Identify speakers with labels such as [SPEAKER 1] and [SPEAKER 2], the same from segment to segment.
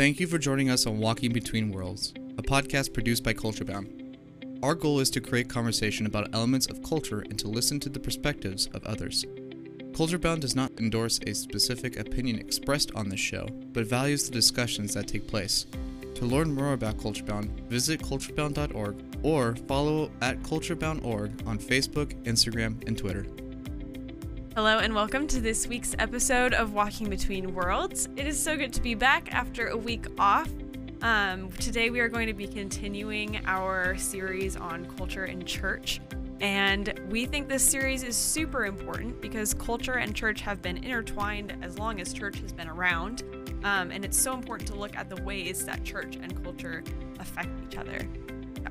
[SPEAKER 1] Thank you for joining us on Walking Between Worlds, a podcast produced by Culturebound. Our goal is to create conversation about elements of culture and to listen to the perspectives of others. Culturebound does not endorse a specific opinion expressed on this show, but values the discussions that take place. To learn more about Culturebound, visit culturebound.org or follow at culturebound.org on Facebook, Instagram, and Twitter.
[SPEAKER 2] Hello, and welcome to this week's episode of Walking Between Worlds. It is so good to be back after a week off. Um, today, we are going to be continuing our series on culture and church. And we think this series is super important because culture and church have been intertwined as long as church has been around. Um, and it's so important to look at the ways that church and culture affect each other.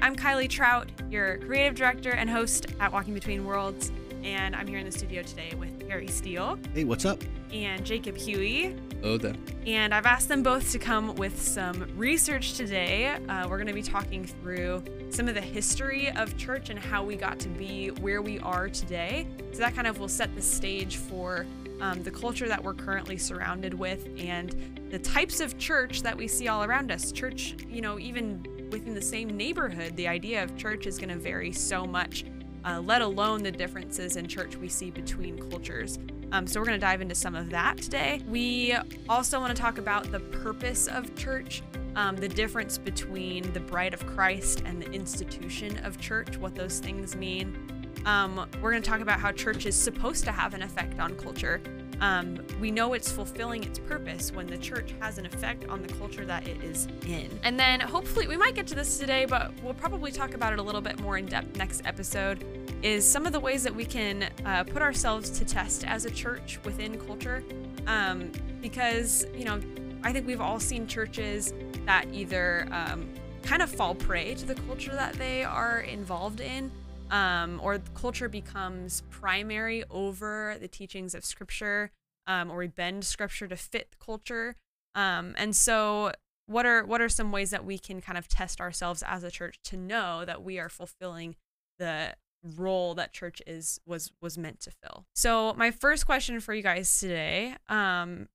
[SPEAKER 2] I'm Kylie Trout, your creative director and host at Walking Between Worlds and I'm here in the studio today with Harry Steele.
[SPEAKER 3] Hey, what's up?
[SPEAKER 2] And Jacob Huey.
[SPEAKER 1] Oda.
[SPEAKER 2] And I've asked them both to come with some research today. Uh, we're going to be talking through some of the history of church and how we got to be where we are today. So that kind of will set the stage for um, the culture that we're currently surrounded with and the types of church that we see all around us. Church, you know, even within the same neighborhood, the idea of church is going to vary so much uh, let alone the differences in church we see between cultures. Um, so, we're going to dive into some of that today. We also want to talk about the purpose of church, um, the difference between the bride of Christ and the institution of church, what those things mean. Um, we're going to talk about how church is supposed to have an effect on culture. Um, we know it's fulfilling its purpose when the church has an effect on the culture that it is in. And then hopefully, we might get to this today, but we'll probably talk about it a little bit more in depth next episode. Is some of the ways that we can uh, put ourselves to test as a church within culture. Um, because, you know, I think we've all seen churches that either um, kind of fall prey to the culture that they are involved in um, or culture becomes primary over the teachings of scripture, um, or we bend scripture to fit culture. Um, and so, what are what are some ways that we can kind of test ourselves as a church to know that we are fulfilling the role that church is was was meant to fill? So, my first question for you guys today um,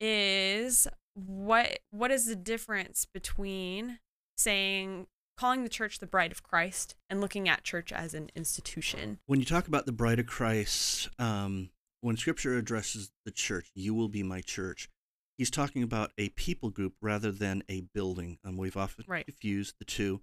[SPEAKER 2] is what what is the difference between saying calling the church the bride of Christ and looking at church as an institution.
[SPEAKER 3] When you talk about the bride of Christ, um, when scripture addresses the church, you will be my church, he's talking about a people group rather than a building. Um, we've often
[SPEAKER 2] right.
[SPEAKER 3] confused the two,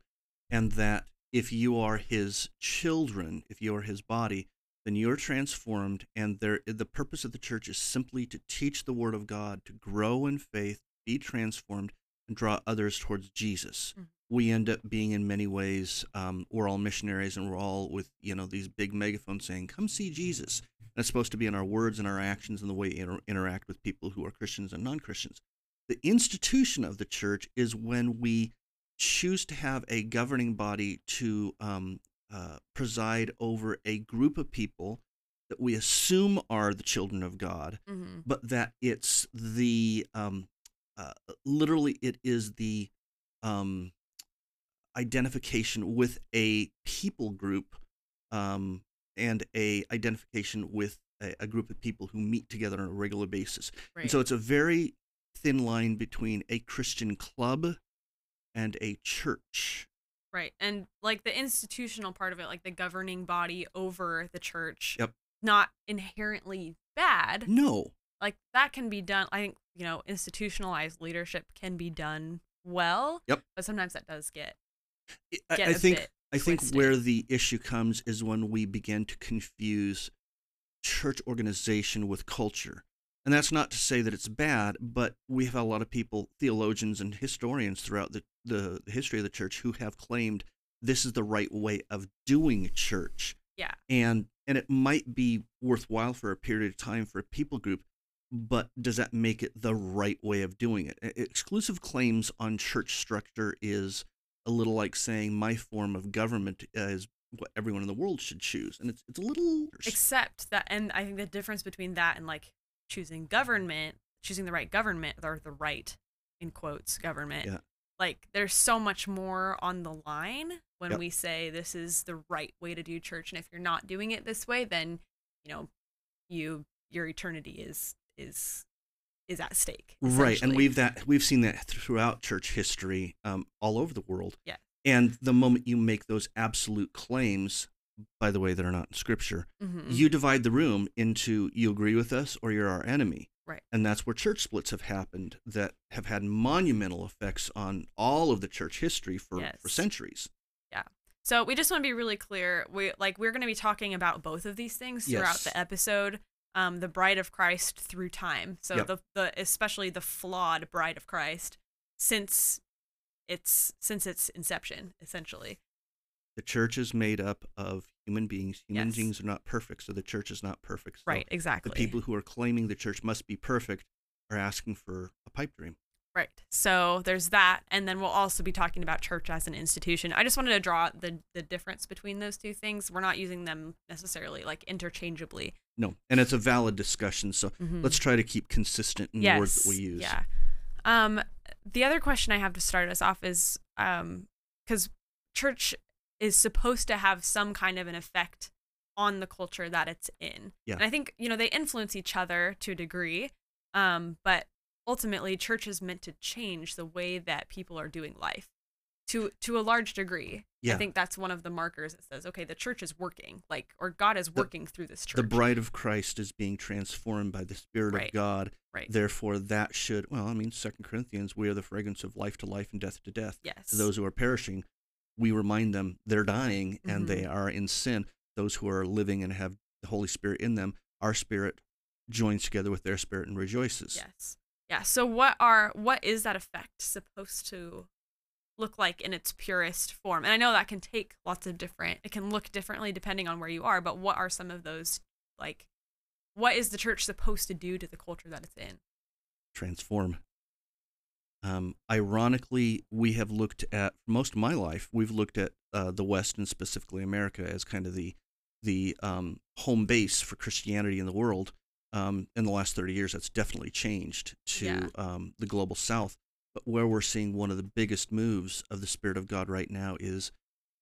[SPEAKER 3] and that if you are his children, if you are his body, then you're transformed, and there the purpose of the church is simply to teach the word of God, to grow in faith, be transformed, and draw others towards Jesus. Mm-hmm we end up being in many ways um, we're all missionaries and we're all with you know these big megaphones saying come see jesus and it's supposed to be in our words and our actions and the way we inter- interact with people who are christians and non-christians the institution of the church is when we choose to have a governing body to um, uh, preside over a group of people that we assume are the children of god mm-hmm. but that it's the um, uh, literally it is the um, identification with a people group um, and a identification with a, a, group of people who meet together on a regular basis. Right. And so it's a very thin line between a Christian club and a church.
[SPEAKER 2] Right. And like the institutional part of it, like the governing body over the church,
[SPEAKER 3] yep.
[SPEAKER 2] not inherently bad.
[SPEAKER 3] No.
[SPEAKER 2] Like that can be done. I think, you know, institutionalized leadership can be done well.
[SPEAKER 3] Yep.
[SPEAKER 2] But sometimes that does get
[SPEAKER 3] I, I think I think where the issue comes is when we begin to confuse church organization with culture. And that's not to say that it's bad, but we have a lot of people, theologians and historians throughout the, the, the history of the church who have claimed this is the right way of doing church.
[SPEAKER 2] Yeah.
[SPEAKER 3] And and it might be worthwhile for a period of time for a people group, but does that make it the right way of doing it? Exclusive claims on church structure is a little like saying my form of government uh, is what everyone in the world should choose and it's it's a little
[SPEAKER 2] except that and i think the difference between that and like choosing government choosing the right government or the right in quotes government
[SPEAKER 3] yeah.
[SPEAKER 2] like there's so much more on the line when
[SPEAKER 3] yep.
[SPEAKER 2] we say this is the right way to do church and if you're not doing it this way then you know you your eternity is is is at stake.
[SPEAKER 3] right and we've that we've seen that throughout church history um, all over the world
[SPEAKER 2] Yeah.
[SPEAKER 3] and the moment you make those absolute claims by the way that are not in scripture
[SPEAKER 2] Mhm.
[SPEAKER 3] you divide the room into you agree with us or you're our enemy
[SPEAKER 2] Right.
[SPEAKER 3] and that's where church splits have happened that have had monumental effects on all of the church history for, for centuries. Yeah.
[SPEAKER 2] So we just want to be really clear. We like we're going to be talking about both of these things throughout
[SPEAKER 3] Yes.
[SPEAKER 2] the episode. Um, the bride of Christ through time. So
[SPEAKER 3] Yep.
[SPEAKER 2] the the especially the flawed bride of Christ since its since its inception, essentially.
[SPEAKER 3] the church is made up of human beings human
[SPEAKER 2] Yes.
[SPEAKER 3] beings are not perfect so the church is not perfect so
[SPEAKER 2] right. Exactly.
[SPEAKER 3] the people who are claiming the church must be perfect are asking for a pipe dream
[SPEAKER 2] Right. So there's that, and then we'll also be talking about church as an institution. I just wanted to draw the the difference between those two things. We're not using them necessarily like interchangeably.
[SPEAKER 3] no and it's a valid discussion so
[SPEAKER 2] Mhm.
[SPEAKER 3] let's try to keep consistent in the words that we use
[SPEAKER 2] Yeah. Um, the other question I have to start us off is um, because church is supposed to have some kind of an effect on the culture that it's in.
[SPEAKER 3] Yeah.
[SPEAKER 2] And I think you know they influence each other to a degree, um, but ultimately church is meant to change the way that people are doing life to to a large degree.
[SPEAKER 3] Yeah.
[SPEAKER 2] I think that's one of the markers that says, okay, the church is working, like, or God is
[SPEAKER 3] The-
[SPEAKER 2] working through this church.
[SPEAKER 3] the bride of christ is being transformed by the spirit
[SPEAKER 2] Right.
[SPEAKER 3] of god
[SPEAKER 2] right?
[SPEAKER 3] therefore that should well i mean second corinthians we are the fragrance of life to life and death to death
[SPEAKER 2] yes.
[SPEAKER 3] to those who are perishing we remind them they're dying and they
[SPEAKER 2] Mm-hmm.
[SPEAKER 3] are in sin those who are living and have the holy spirit in them our spirit joins together with their spirit and rejoices
[SPEAKER 2] Yes. Yeah. So what are what is that effect supposed to look like in its purest form? And I know that can take lots of different it can look differently depending on where you are, but what are some of those like what is the church supposed to do to the culture that it's in?
[SPEAKER 3] transform um, ironically we have looked at most of my life we've looked at uh, the west and specifically america as kind of the the um, home base for christianity in the world um, in the last 30 years that's definitely changed to
[SPEAKER 2] Yeah.
[SPEAKER 3] um, the global south but where we're seeing one of the biggest moves of the spirit of god right now is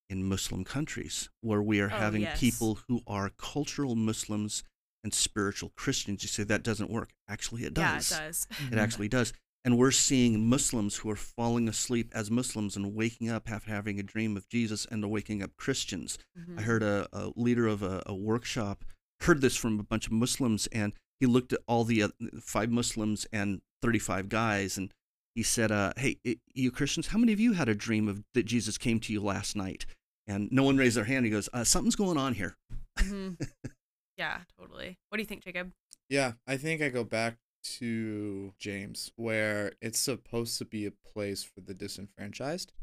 [SPEAKER 3] in muslim countries where we are
[SPEAKER 2] Oh,
[SPEAKER 3] having
[SPEAKER 2] yes.
[SPEAKER 3] people who are cultural muslims and spiritual christians you say that doesn't work actually it does
[SPEAKER 2] Yeah, it does.
[SPEAKER 3] it actually does. And we're seeing Muslims who are falling asleep as Muslims and waking up after having a dream of Jesus and waking up Christians.
[SPEAKER 2] Mhm.
[SPEAKER 3] I heard a, a leader of a, a workshop heard this from a bunch of Muslims and he looked at all the uh, five Muslims and 35 guys and he said, uh, "Hey, i- you Christians, how many of you had a dream of that Jesus came to you last night?" And no one raised their hand. He goes, uh, "Something's going on here."
[SPEAKER 2] Mhm. Yeah, totally. What do you think, Jacob?
[SPEAKER 1] Yeah, I think I go back to James, where it's supposed to be a place for the disenfranchised.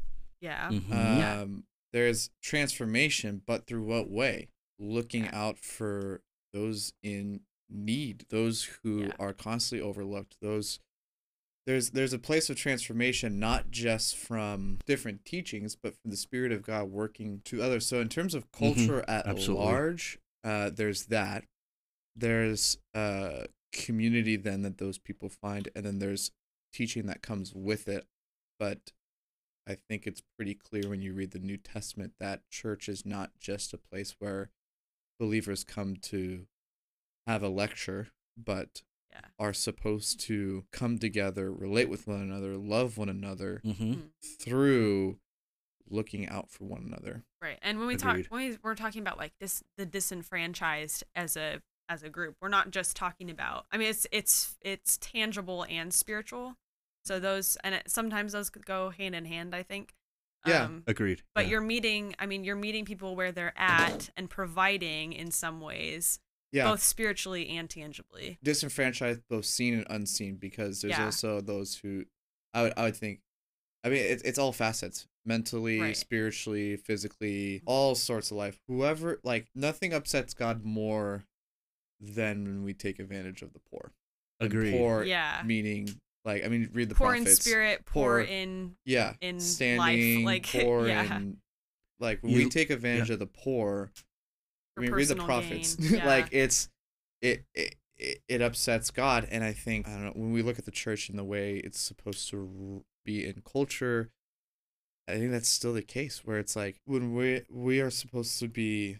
[SPEAKER 2] Yeah.
[SPEAKER 3] Mhm.
[SPEAKER 2] Yeah.
[SPEAKER 1] Um, there's transformation, but through what way? Looking
[SPEAKER 2] Yeah.
[SPEAKER 1] out for those in need, those who
[SPEAKER 2] Yeah.
[SPEAKER 1] are constantly overlooked, those there's there's a place of transformation not just from different teachings but from the spirit of god working to others so in terms of culture at
[SPEAKER 3] absolutely.
[SPEAKER 1] large uh, there's that there's uh community then that those people find and then there's teaching that comes with it but i think it's pretty clear when you read the new testament that church is not just a place where believers come to have a lecture but
[SPEAKER 2] Yeah.
[SPEAKER 1] are supposed to come together relate with one another love one another
[SPEAKER 3] Mhm.
[SPEAKER 1] through looking out for one another
[SPEAKER 2] Right. And when we
[SPEAKER 3] Agreed.
[SPEAKER 2] talk when we, we're talking about like this the disenfranchised as a as a group, we're not just talking about I mean it's it's it's tangible and spiritual. So those and it, sometimes those could go hand in hand, I think.
[SPEAKER 1] Yeah.
[SPEAKER 2] Um,
[SPEAKER 3] Agreed.
[SPEAKER 2] but
[SPEAKER 3] Yeah.
[SPEAKER 2] you're meeting I mean you're meeting people where they're at and providing in some ways
[SPEAKER 1] yeah
[SPEAKER 2] both spiritually and tangibly.
[SPEAKER 1] disenfranchised both seen and unseen because there's
[SPEAKER 2] Yeah.
[SPEAKER 1] also those who I would I would think I mean it, it's all facets mentally
[SPEAKER 2] Right.
[SPEAKER 1] spiritually physically all sorts of life whoever like nothing upsets God more than when we take advantage of the poor And
[SPEAKER 3] Agreed.
[SPEAKER 1] poor
[SPEAKER 2] Yeah.
[SPEAKER 1] meaning like I mean read the prophets.
[SPEAKER 2] Poor in spirit, poor,
[SPEAKER 1] poor-
[SPEAKER 2] in
[SPEAKER 1] yeah
[SPEAKER 2] in life,
[SPEAKER 1] standing
[SPEAKER 2] like,
[SPEAKER 1] poor
[SPEAKER 2] yeah.
[SPEAKER 1] in like when
[SPEAKER 3] You-
[SPEAKER 1] we take advantage of the poor
[SPEAKER 2] for
[SPEAKER 1] I mean, read the prophets.
[SPEAKER 2] Yeah.
[SPEAKER 1] like it's it, it it it upsets God, and I think I don't know when we look at the church in the way it's supposed to be in culture. I think that's still the case where it's like when we we are supposed to be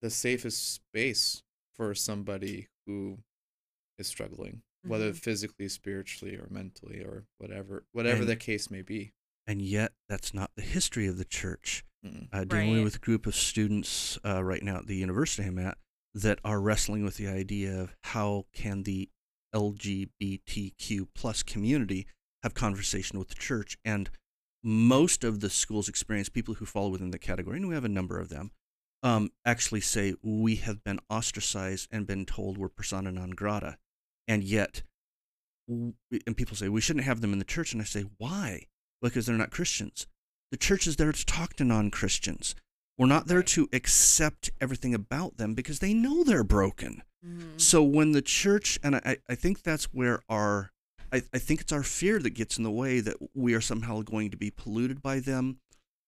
[SPEAKER 1] the safest space for somebody who is struggling. Whether
[SPEAKER 2] Mhm.
[SPEAKER 1] physically, spiritually, or mentally, or whatever whatever
[SPEAKER 3] And-
[SPEAKER 1] the case may be.
[SPEAKER 3] And yet, that's not the history of the church.
[SPEAKER 1] Mm.
[SPEAKER 3] uh, dealing
[SPEAKER 2] Right.
[SPEAKER 3] with a group of students uh, right now at the university I'm at that are wrestling with the idea of how can the LGBTQ plus community have conversation with the church. And most of the school's experience, people who fall within the category, and we have a number of them, um, actually say we have been ostracized and been told we're persona non grata. And yet, and people say we shouldn't have them in the church. And I say, why? Because they're not Christians. The church is there to talk to non Christians. We're not there to accept everything about them because they know they're broken.
[SPEAKER 2] Mhm.
[SPEAKER 3] So when the church, and I, I think that's where our, I, I think it's our fear that gets in the way that we are somehow going to be polluted by them,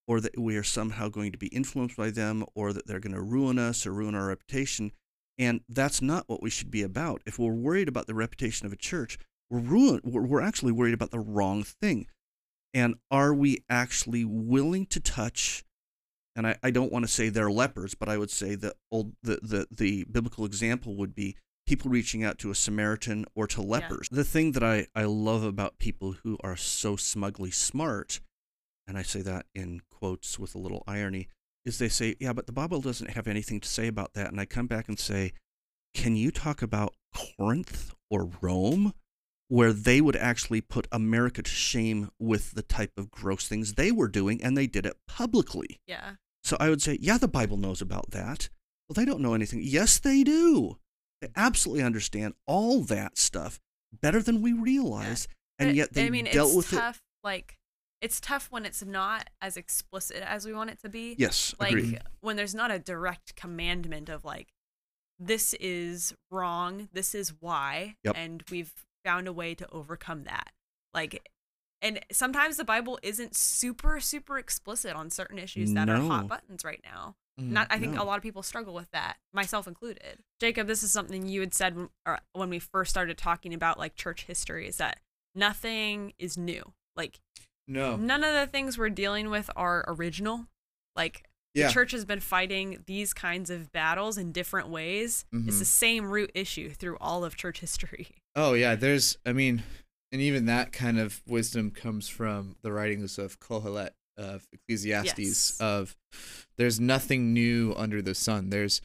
[SPEAKER 3] or that we are somehow going to be influenced by them, or that they're going to ruin us or ruin our reputation. And that's not what we should be about. If we're worried about the reputation of a church, we're ruin, we're, we're actually worried about the wrong thing. And are we actually willing to touch and I, I don't want to say they're lepers, but I would say the old the, the, the biblical example would be people reaching out to a Samaritan or to lepers. The thing that I, I love about people who are so smugly smart, and I say that in quotes with a little irony, is they say, Yeah, but the Bible doesn't have anything to say about that. And I come back and say, Can you talk about Corinth or Rome? Where they would actually put America to shame with the type of gross things they were doing, and they did it publicly.
[SPEAKER 2] Yeah.
[SPEAKER 3] So I would say, yeah, the Bible knows about that. Well, they don't know anything. Yes, they do. They absolutely understand all that stuff better than we realize, and
[SPEAKER 2] But,
[SPEAKER 3] yet they
[SPEAKER 2] I mean,
[SPEAKER 3] dealt
[SPEAKER 2] it's
[SPEAKER 3] with
[SPEAKER 2] tough. Like, it's tough when it's not as explicit as we want it to be.
[SPEAKER 3] Yes,
[SPEAKER 2] Like
[SPEAKER 3] agreed.
[SPEAKER 2] when there's not a direct commandment of like, this is wrong. This is why,
[SPEAKER 3] Yep.
[SPEAKER 2] and we've found a way to overcome that. Like, and sometimes the Bible isn't super super explicit on certain issues that are hot buttons right now.
[SPEAKER 1] Mm.
[SPEAKER 2] Not, I think
[SPEAKER 3] No.
[SPEAKER 2] a lot of people struggle with that, myself included. Jacob, this is something you had said when- when we first started talking about like church history is that nothing is new. Like
[SPEAKER 1] no.
[SPEAKER 2] none of the things we're dealing with are original. Like
[SPEAKER 1] Yeah.
[SPEAKER 2] the church has been fighting these kinds of battles in different ways. It's
[SPEAKER 1] Mhm.
[SPEAKER 2] the same root issue through all of church history.
[SPEAKER 1] Oh yeah, there's I mean, and even that kind of wisdom comes from the writings of Kohelet of Ecclesiastes
[SPEAKER 2] Yes.
[SPEAKER 1] of there's nothing new under the sun. There's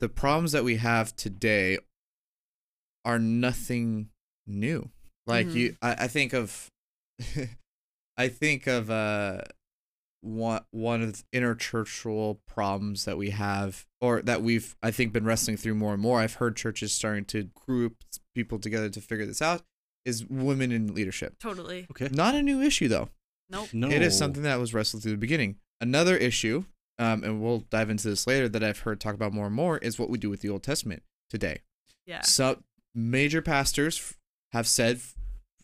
[SPEAKER 1] the problems that we have today are nothing new. Like you I, I think of I think of uh one one of the interchurchual problems that we have or that we've I think been wrestling through more and more. I've heard churches starting to group people together to figure this out is women in leadership.
[SPEAKER 2] Totally.
[SPEAKER 3] okay.
[SPEAKER 1] Not a new issue though.
[SPEAKER 2] Nope.
[SPEAKER 3] No,
[SPEAKER 1] It is something that was wrestled through the beginning. Another issue, um, and we'll dive into this later, that I've heard talk about more and more is what we do with the Old Testament today.
[SPEAKER 2] Yeah.
[SPEAKER 1] So major pastors have said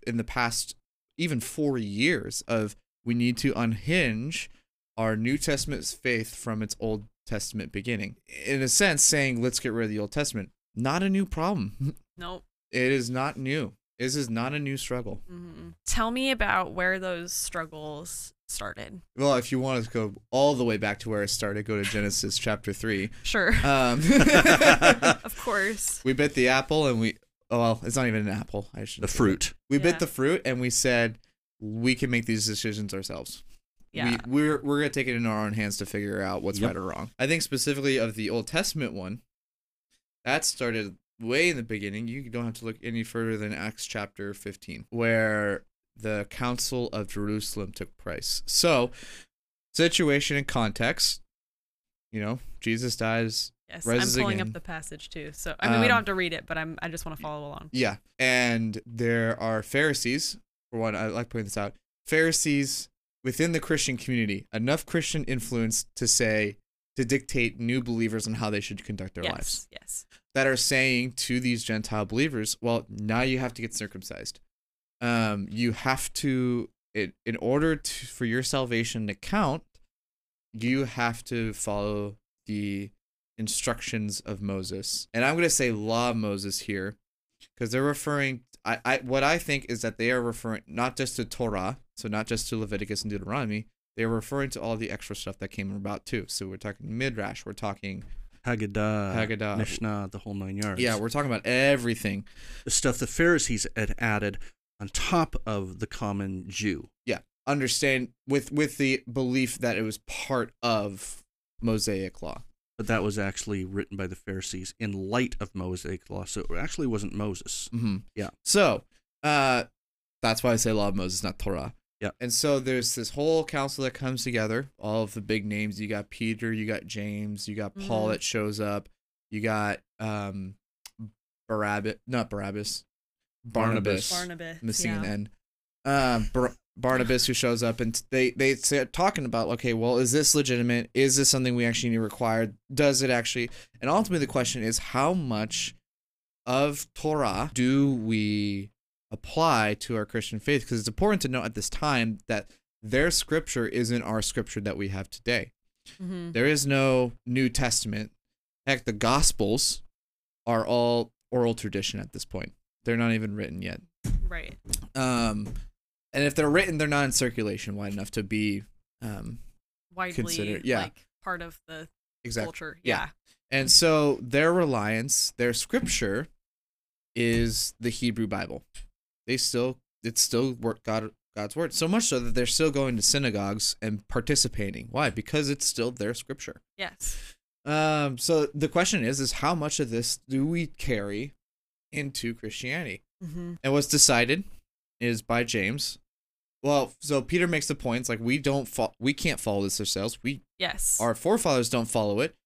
[SPEAKER 1] in the past even four years of we need to unhinge our New Testament faith from its Old Testament beginning. In a sense, saying let's get rid of the Old Testament. Not a new problem.
[SPEAKER 2] Nope.
[SPEAKER 1] It is not new. This is not a new struggle.
[SPEAKER 2] mm Tell me about where those struggles started.
[SPEAKER 1] Well, if you want to go all the way back to where it started, go to Genesis chapter three.
[SPEAKER 2] Sure.
[SPEAKER 1] Um,
[SPEAKER 2] of course.
[SPEAKER 1] we bit the apple and we. Oh well, it's not even an apple. I should
[SPEAKER 3] the fruit.
[SPEAKER 1] We
[SPEAKER 2] Yeah.
[SPEAKER 1] bit the fruit and we said we can make these decisions ourselves.
[SPEAKER 2] Yeah.
[SPEAKER 1] We, we're we're gonna take it in our own hands to figure out what's
[SPEAKER 3] Yep.
[SPEAKER 1] right or wrong. I think specifically of the Old Testament one, that started way in the beginning. You don't have to look any further than Acts chapter fifteen, where the Council of Jerusalem took place. So, situation and context. You know, Jesus dies
[SPEAKER 2] Yes.
[SPEAKER 1] rises
[SPEAKER 2] I'm pulling
[SPEAKER 1] again.
[SPEAKER 2] up the passage too. So I mean, we don't
[SPEAKER 1] Um,
[SPEAKER 2] have to read it, but I'm I just want to follow along.
[SPEAKER 1] Yeah. And there are Pharisees, for one, I like pointing this out. Pharisees within the Christian community, enough Christian influence to say, to dictate new believers on how they should conduct their
[SPEAKER 2] yes.
[SPEAKER 1] lives.
[SPEAKER 2] Yes.
[SPEAKER 1] That are saying to these Gentile believers, well, now you have to get circumcised. Um, you have to, it, in order to, for your salvation to count, you have to follow the instructions of Moses. And I'm going to say law of Moses here because they're referring I, I what I think is that they are referring not just to Torah, so not just to Leviticus and Deuteronomy, they're referring to all the extra stuff that came about too. So we're talking midrash, we're talking
[SPEAKER 3] Haggadah,
[SPEAKER 1] Haggadah.
[SPEAKER 3] Mishnah, the whole nine yards.
[SPEAKER 1] Yeah, we're talking about everything.
[SPEAKER 3] the stuff the Pharisees had added on top of the common Jew.
[SPEAKER 1] Yeah, understand with with the belief that it was part of Mosaic law.
[SPEAKER 3] But that was actually written by the Pharisees in light of Mosaic law. So it actually wasn't Moses.
[SPEAKER 1] Mm-hmm.
[SPEAKER 3] Yeah.
[SPEAKER 1] So, uh, that's why I say law of Moses, not Torah.
[SPEAKER 3] Yeah.
[SPEAKER 1] And so there's this whole council that comes together. All of the big names. You got Peter. You got James. You got Paul
[SPEAKER 2] Mhm.
[SPEAKER 1] that shows up. You got um, Barabbas. Not Barabbas. Barnabas.
[SPEAKER 2] Barnabas.
[SPEAKER 1] missing an
[SPEAKER 2] yeah.
[SPEAKER 1] N. Um, Bar- Barnabas who shows up and they they start talking about okay, well, is this legitimate? Is this something we actually need to require? Does it actually? And ultimately, the question is how much of Torah do we apply to our Christian faith? Because it's important to note at this time that their scripture isn't our scripture that we have today.
[SPEAKER 2] Mhm.
[SPEAKER 1] There is no New Testament. Heck, the Gospels are all oral tradition at this point. They're not even written yet.
[SPEAKER 2] Right.
[SPEAKER 1] Um, and if they're written, they're not in circulation wide enough to be um,
[SPEAKER 2] Widely
[SPEAKER 1] Consider- yeah.
[SPEAKER 2] like part of the
[SPEAKER 1] exactly.
[SPEAKER 2] culture.
[SPEAKER 1] Yeah.
[SPEAKER 2] Yeah.
[SPEAKER 1] And so their reliance, their scripture, is the Hebrew Bible. They still, it's still work God God's word. So much so that they're still going to synagogues and participating. Why? Because it's still their scripture.
[SPEAKER 2] Yes.
[SPEAKER 1] Um, so the question is, is how much of this do we carry into Christianity?
[SPEAKER 2] Mm-hmm.
[SPEAKER 1] And what's decided is by James. Well, so Peter makes the points like we don't fo- we can't follow this ourselves. We
[SPEAKER 2] Yes.
[SPEAKER 1] our forefathers don't follow it.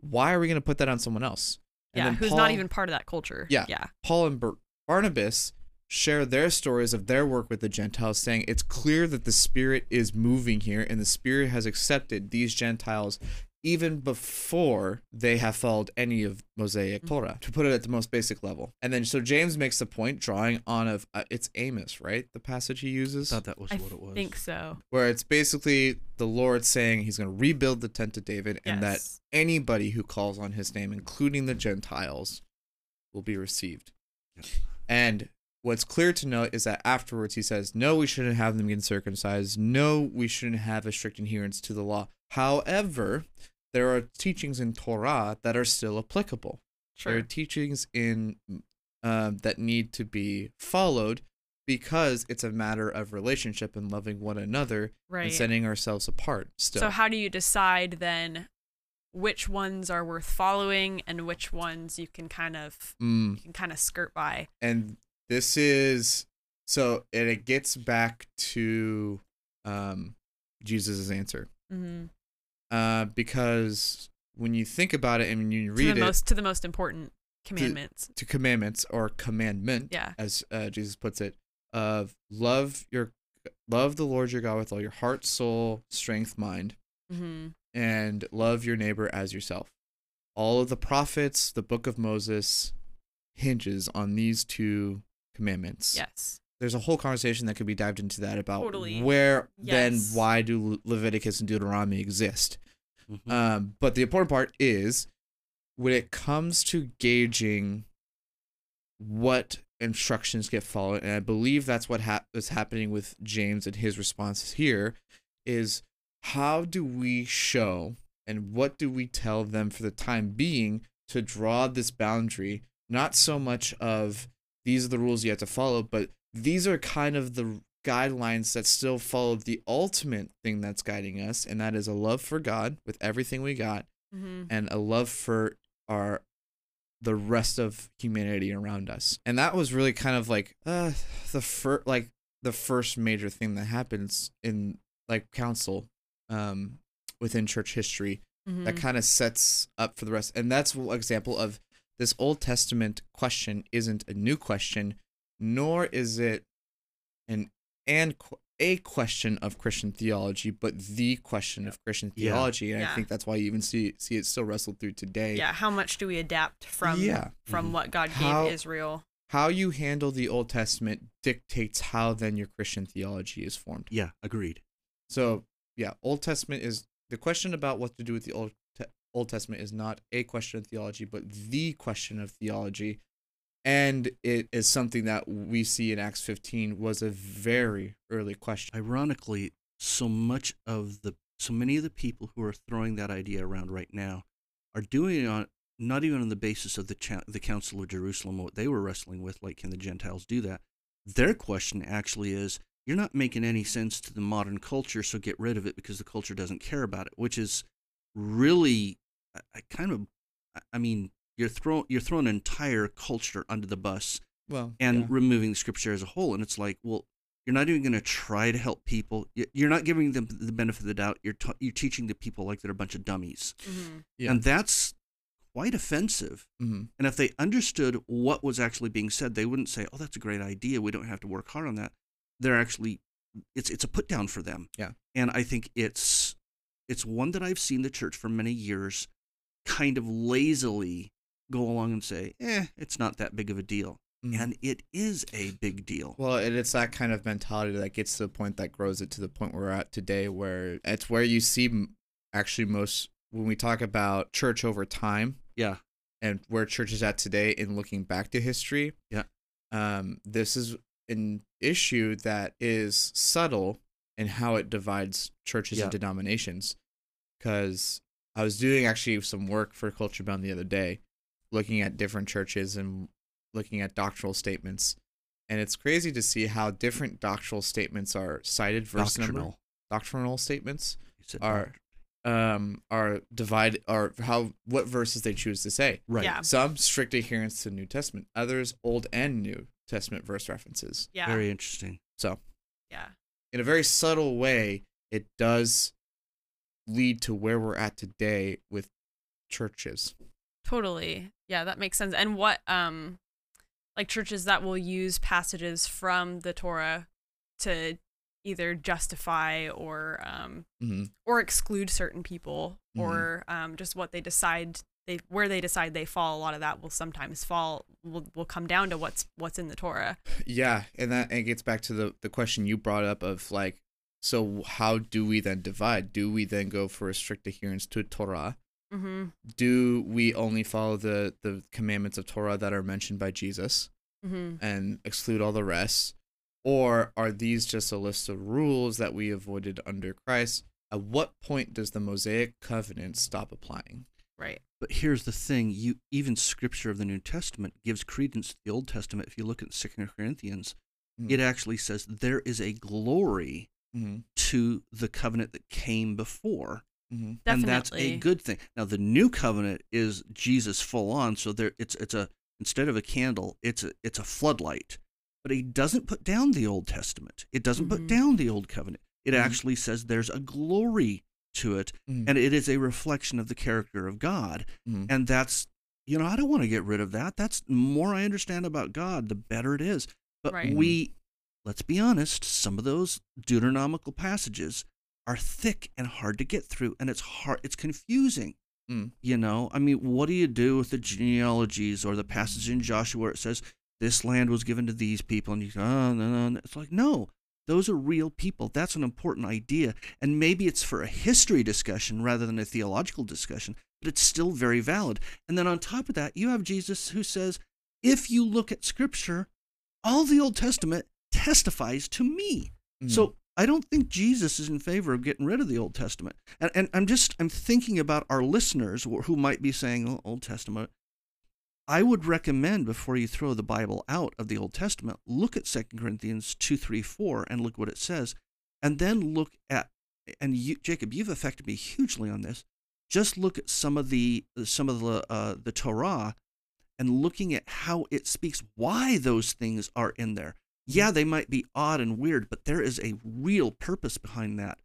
[SPEAKER 1] Why are we going to put that on someone else? And
[SPEAKER 2] yeah. Who's
[SPEAKER 1] Paul-
[SPEAKER 2] not even part of that culture.
[SPEAKER 1] Yeah.
[SPEAKER 2] Yeah.
[SPEAKER 1] Paul and Bar- Barnabas share their stories of their work with the Gentiles, saying it's clear that the Spirit is moving here and the Spirit has accepted these Gentiles even before they have followed any of Mosaic
[SPEAKER 2] Mm-hmm.
[SPEAKER 1] Torah, to put it at the most basic level. And then so James makes the point, drawing on of uh, it's Amos, right? The passage he uses,
[SPEAKER 3] I thought that was
[SPEAKER 2] I
[SPEAKER 3] what it was.
[SPEAKER 2] I think so.
[SPEAKER 1] where it's basically the Lord saying he's going to rebuild the tent of David, and that anybody who calls on his name, including the Gentiles, will be received. And what's clear to note is that afterwards he says, no, we shouldn't have them get circumcised. No, we shouldn't have a strict adherence to the law. However, there are teachings in Torah that are still applicable. There are teachings in um, that need to be followed because it's a matter of relationship and loving one another
[SPEAKER 2] Right.
[SPEAKER 1] and setting ourselves apart. Still,
[SPEAKER 2] So how do you decide then which ones are worth following and which ones you can kind of
[SPEAKER 1] Mm.
[SPEAKER 2] you can kind of skirt by?
[SPEAKER 1] and this is so and it gets back to um jesus' answer
[SPEAKER 2] Mm-hmm.
[SPEAKER 1] uh because when you think about it and when you
[SPEAKER 2] To
[SPEAKER 1] read
[SPEAKER 2] the
[SPEAKER 1] it
[SPEAKER 2] most to the most important commandments.
[SPEAKER 1] to commandments or commandment
[SPEAKER 2] Yeah.
[SPEAKER 1] as uh, jesus puts it of love your love the lord your god with all your heart soul strength mind
[SPEAKER 2] Mm-hmm.
[SPEAKER 1] and love your neighbor as yourself all of the prophets the book of moses hinges on these two commandments
[SPEAKER 2] Yes.
[SPEAKER 1] there's a whole conversation that could be dived into that about
[SPEAKER 2] Totally.
[SPEAKER 1] where then why do Leviticus and Deuteronomy exist.
[SPEAKER 3] Mhm.
[SPEAKER 1] Um, but the important part is when it comes to gauging what instructions get followed, and I believe that's what hap- is happening with James and his responses here, is how do we show and what do we tell them for the time being to draw this boundary? Not so much of these are the rules you have to follow, but these are kind of the guidelines that still follow the ultimate thing that's guiding us, and that is a love for God with everything we got,
[SPEAKER 2] Mm-hmm.
[SPEAKER 1] and a love for our the rest of humanity around us. And that was really kind of like uh the first like the first major thing that happens in like council um within church history
[SPEAKER 2] Mm-hmm.
[SPEAKER 1] that kind of sets up for the rest. And that's an example of this Old Testament question isn't a new question, nor is it an and a question of Christian theology, but the question of Christian
[SPEAKER 3] Yeah.
[SPEAKER 1] theology. And I think that's why you even see see it still wrestled through today.
[SPEAKER 2] yeah. How much do we adapt from
[SPEAKER 1] Yeah.
[SPEAKER 2] from
[SPEAKER 3] Mhm.
[SPEAKER 2] what God
[SPEAKER 1] How-
[SPEAKER 2] gave Israel?
[SPEAKER 1] How you handle the Old Testament dictates how then your Christian theology is formed.
[SPEAKER 3] Yeah, agreed.
[SPEAKER 1] So yeah, Old Testament is the question about what to do with the Old Te- Old Testament is not a question of theology, but the question of theology, and it is something that we see in Acts 15 was a very early question.
[SPEAKER 3] Ironically, so much of the so many of the people who are throwing that idea around right now are doing it on not even on the basis of the cha- the Council of Jerusalem, what they were wrestling with, like can the Gentiles do that? Their question actually is, you're not making any sense to the modern culture, so get rid of it because the culture doesn't care about it, which is really, I, I kind of, I- I mean, you're throwing you're throwing an entire culture under the bus
[SPEAKER 1] Well,
[SPEAKER 3] and
[SPEAKER 1] yeah.
[SPEAKER 3] removing the scripture as a whole. And it's like, well, you're not even going to try to help people. You're not giving them the benefit of the doubt. You're ta- you're teaching the people like they're a bunch of dummies,
[SPEAKER 2] Mhm.
[SPEAKER 1] Yeah.
[SPEAKER 3] and that's quite offensive.
[SPEAKER 1] Mhm.
[SPEAKER 3] And if they understood what was actually being said, they wouldn't say, "Oh, that's a great idea. We don't have to work hard on that." They're actually, it's it's a put down for them.
[SPEAKER 1] Yeah.
[SPEAKER 3] And I think it's it's one that I've seen the church for many years, kind of lazily go along and say, "Eh, it's not that big of a deal,"
[SPEAKER 1] Mhm.
[SPEAKER 3] and it is a big deal.
[SPEAKER 1] Well, and it's that kind of mentality that gets to the point that grows it to the point we're at today, where it's where you see actually most when we talk about church over time
[SPEAKER 3] Yeah.
[SPEAKER 1] and where church is at today in looking back to history.
[SPEAKER 3] Yeah.
[SPEAKER 1] Um, this is an issue that is subtle in how it divides churches
[SPEAKER 3] Yeah.
[SPEAKER 1] and denominations. Because I was doing actually some work for Culture Bound the other day, looking at different churches and looking at doctrinal statements. And it's crazy to see how different doctrinal statements are cited versus number.
[SPEAKER 3] Doctrinal.
[SPEAKER 1] Doctrinal statements are um are divided or how what verses they choose to say.
[SPEAKER 3] right.
[SPEAKER 2] Yeah.
[SPEAKER 1] Some strict adherence to New Testament, others Old and New Testament verse references.
[SPEAKER 2] Yeah.
[SPEAKER 3] Very interesting.
[SPEAKER 1] So,
[SPEAKER 2] yeah.
[SPEAKER 1] In a very subtle way, it does lead to where we're at today with churches.
[SPEAKER 2] Totally. Yeah, that makes sense. And what um like churches that will use passages from the Torah to either justify or um
[SPEAKER 1] Mm-hmm.
[SPEAKER 2] or exclude certain people
[SPEAKER 1] Mhm.
[SPEAKER 2] or um just what they decide they where they decide they fall a lot of that will sometimes fall will, will come down to what's what's in the Torah.
[SPEAKER 1] Yeah, and that and it gets back to the the question you brought up of like, so how do we then divide? Do we then go for a strict adherence to Torah?
[SPEAKER 2] Mhm.
[SPEAKER 1] Do we only follow the the commandments of Torah that are mentioned by Jesus?
[SPEAKER 2] Mhm.
[SPEAKER 1] and exclude all the rest? Or are these just a list of rules that we avoided under Christ? At what point does the Mosaic covenant stop applying?
[SPEAKER 2] Right.
[SPEAKER 3] But here's the thing: you even Scripture of the New Testament gives credence to the Old Testament. If you look at Second Corinthians,
[SPEAKER 1] Hmm.
[SPEAKER 3] it actually says there is a glory
[SPEAKER 1] Mm-hmm.
[SPEAKER 3] to the covenant that came before,
[SPEAKER 1] Mm-hmm.
[SPEAKER 3] and that's a good thing. Now, the New Covenant is Jesus full on, so there it's it's a instead of a candle, it's a it's a floodlight. But he doesn't put down the Old Testament. It doesn't put
[SPEAKER 2] Mhm.
[SPEAKER 3] down the Old Covenant. It
[SPEAKER 1] Mhm.
[SPEAKER 3] actually says there's a glory to it,
[SPEAKER 1] Mhm.
[SPEAKER 3] and it is a reflection of the character of God.
[SPEAKER 1] Mhm.
[SPEAKER 3] And that's, you know, I don't want to get rid of that. That's more I understand about God, the better it is. But
[SPEAKER 2] Right.
[SPEAKER 3] we, let's be honest, some of those Deuteronomical passages are thick and hard to get through, and it's hard, it's confusing.
[SPEAKER 1] Mm.
[SPEAKER 3] You know, I mean, what do you do with the genealogies or the passage in Joshua where it says this land was given to these people, and you go, oh, no, no, no. It's like, no, those are real people. That's an important idea. And maybe it's for a history discussion rather than a theological discussion, but it's still very valid. And then on top of that, you have Jesus who says, if you look at Scripture, all the Old Testament testifies to me.
[SPEAKER 1] Mhm.
[SPEAKER 3] So I don't think Jesus is in favor of getting rid of the Old Testament. And, and I'm just I'm thinking about our listeners who who might be saying, oh, Old Testament. I would recommend before you throw the Bible out of the Old Testament, look at 2 Corinthians 2, 3, 4, and look what it says. And then look at, and you, Jacob, you've affected me hugely on this. Just look at some of the some of the uh, the Torah, and looking at how it speaks, why those things are in there. Yeah, they might be odd and weird, but there is a real purpose behind that.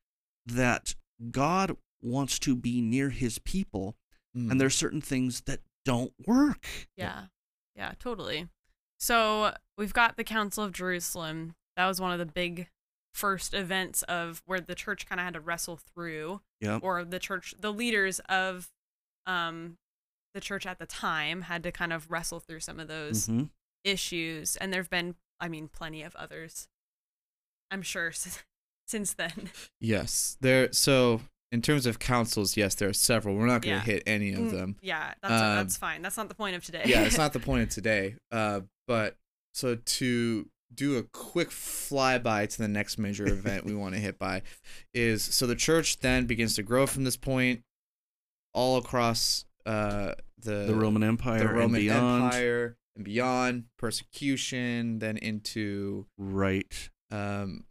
[SPEAKER 3] That God wants to be near His people,
[SPEAKER 1] Mhm.
[SPEAKER 3] and there are certain things that don't work.
[SPEAKER 2] Yeah. Yeah, totally. So we've got the Council of Jerusalem. That was one of the big first events of where the church kind of had to wrestle through,
[SPEAKER 3] Yeah.
[SPEAKER 2] or the church, the leaders of um, the church at the time had to kind of wrestle through some of those
[SPEAKER 3] hmm
[SPEAKER 2] issues. And there have been, I mean, plenty of others, I'm sure, since then.
[SPEAKER 1] Yes, there. So in terms of councils, yes, there are several. We're not going
[SPEAKER 2] Yeah.
[SPEAKER 1] to hit any of
[SPEAKER 2] Mm,
[SPEAKER 1] them.
[SPEAKER 2] Yeah, that's,
[SPEAKER 1] Um,
[SPEAKER 2] that's fine. That's not the point of today.
[SPEAKER 1] yeah, it's not the point of today. Uh, but so to do a quick flyby to the next major event we want to hit by is so the church then begins to grow from this point all across uh, the
[SPEAKER 3] the Roman Empire
[SPEAKER 1] the
[SPEAKER 3] and
[SPEAKER 1] Roman
[SPEAKER 3] beyond.
[SPEAKER 1] Empire and beyond, persecution, then into
[SPEAKER 3] Right.
[SPEAKER 1] um,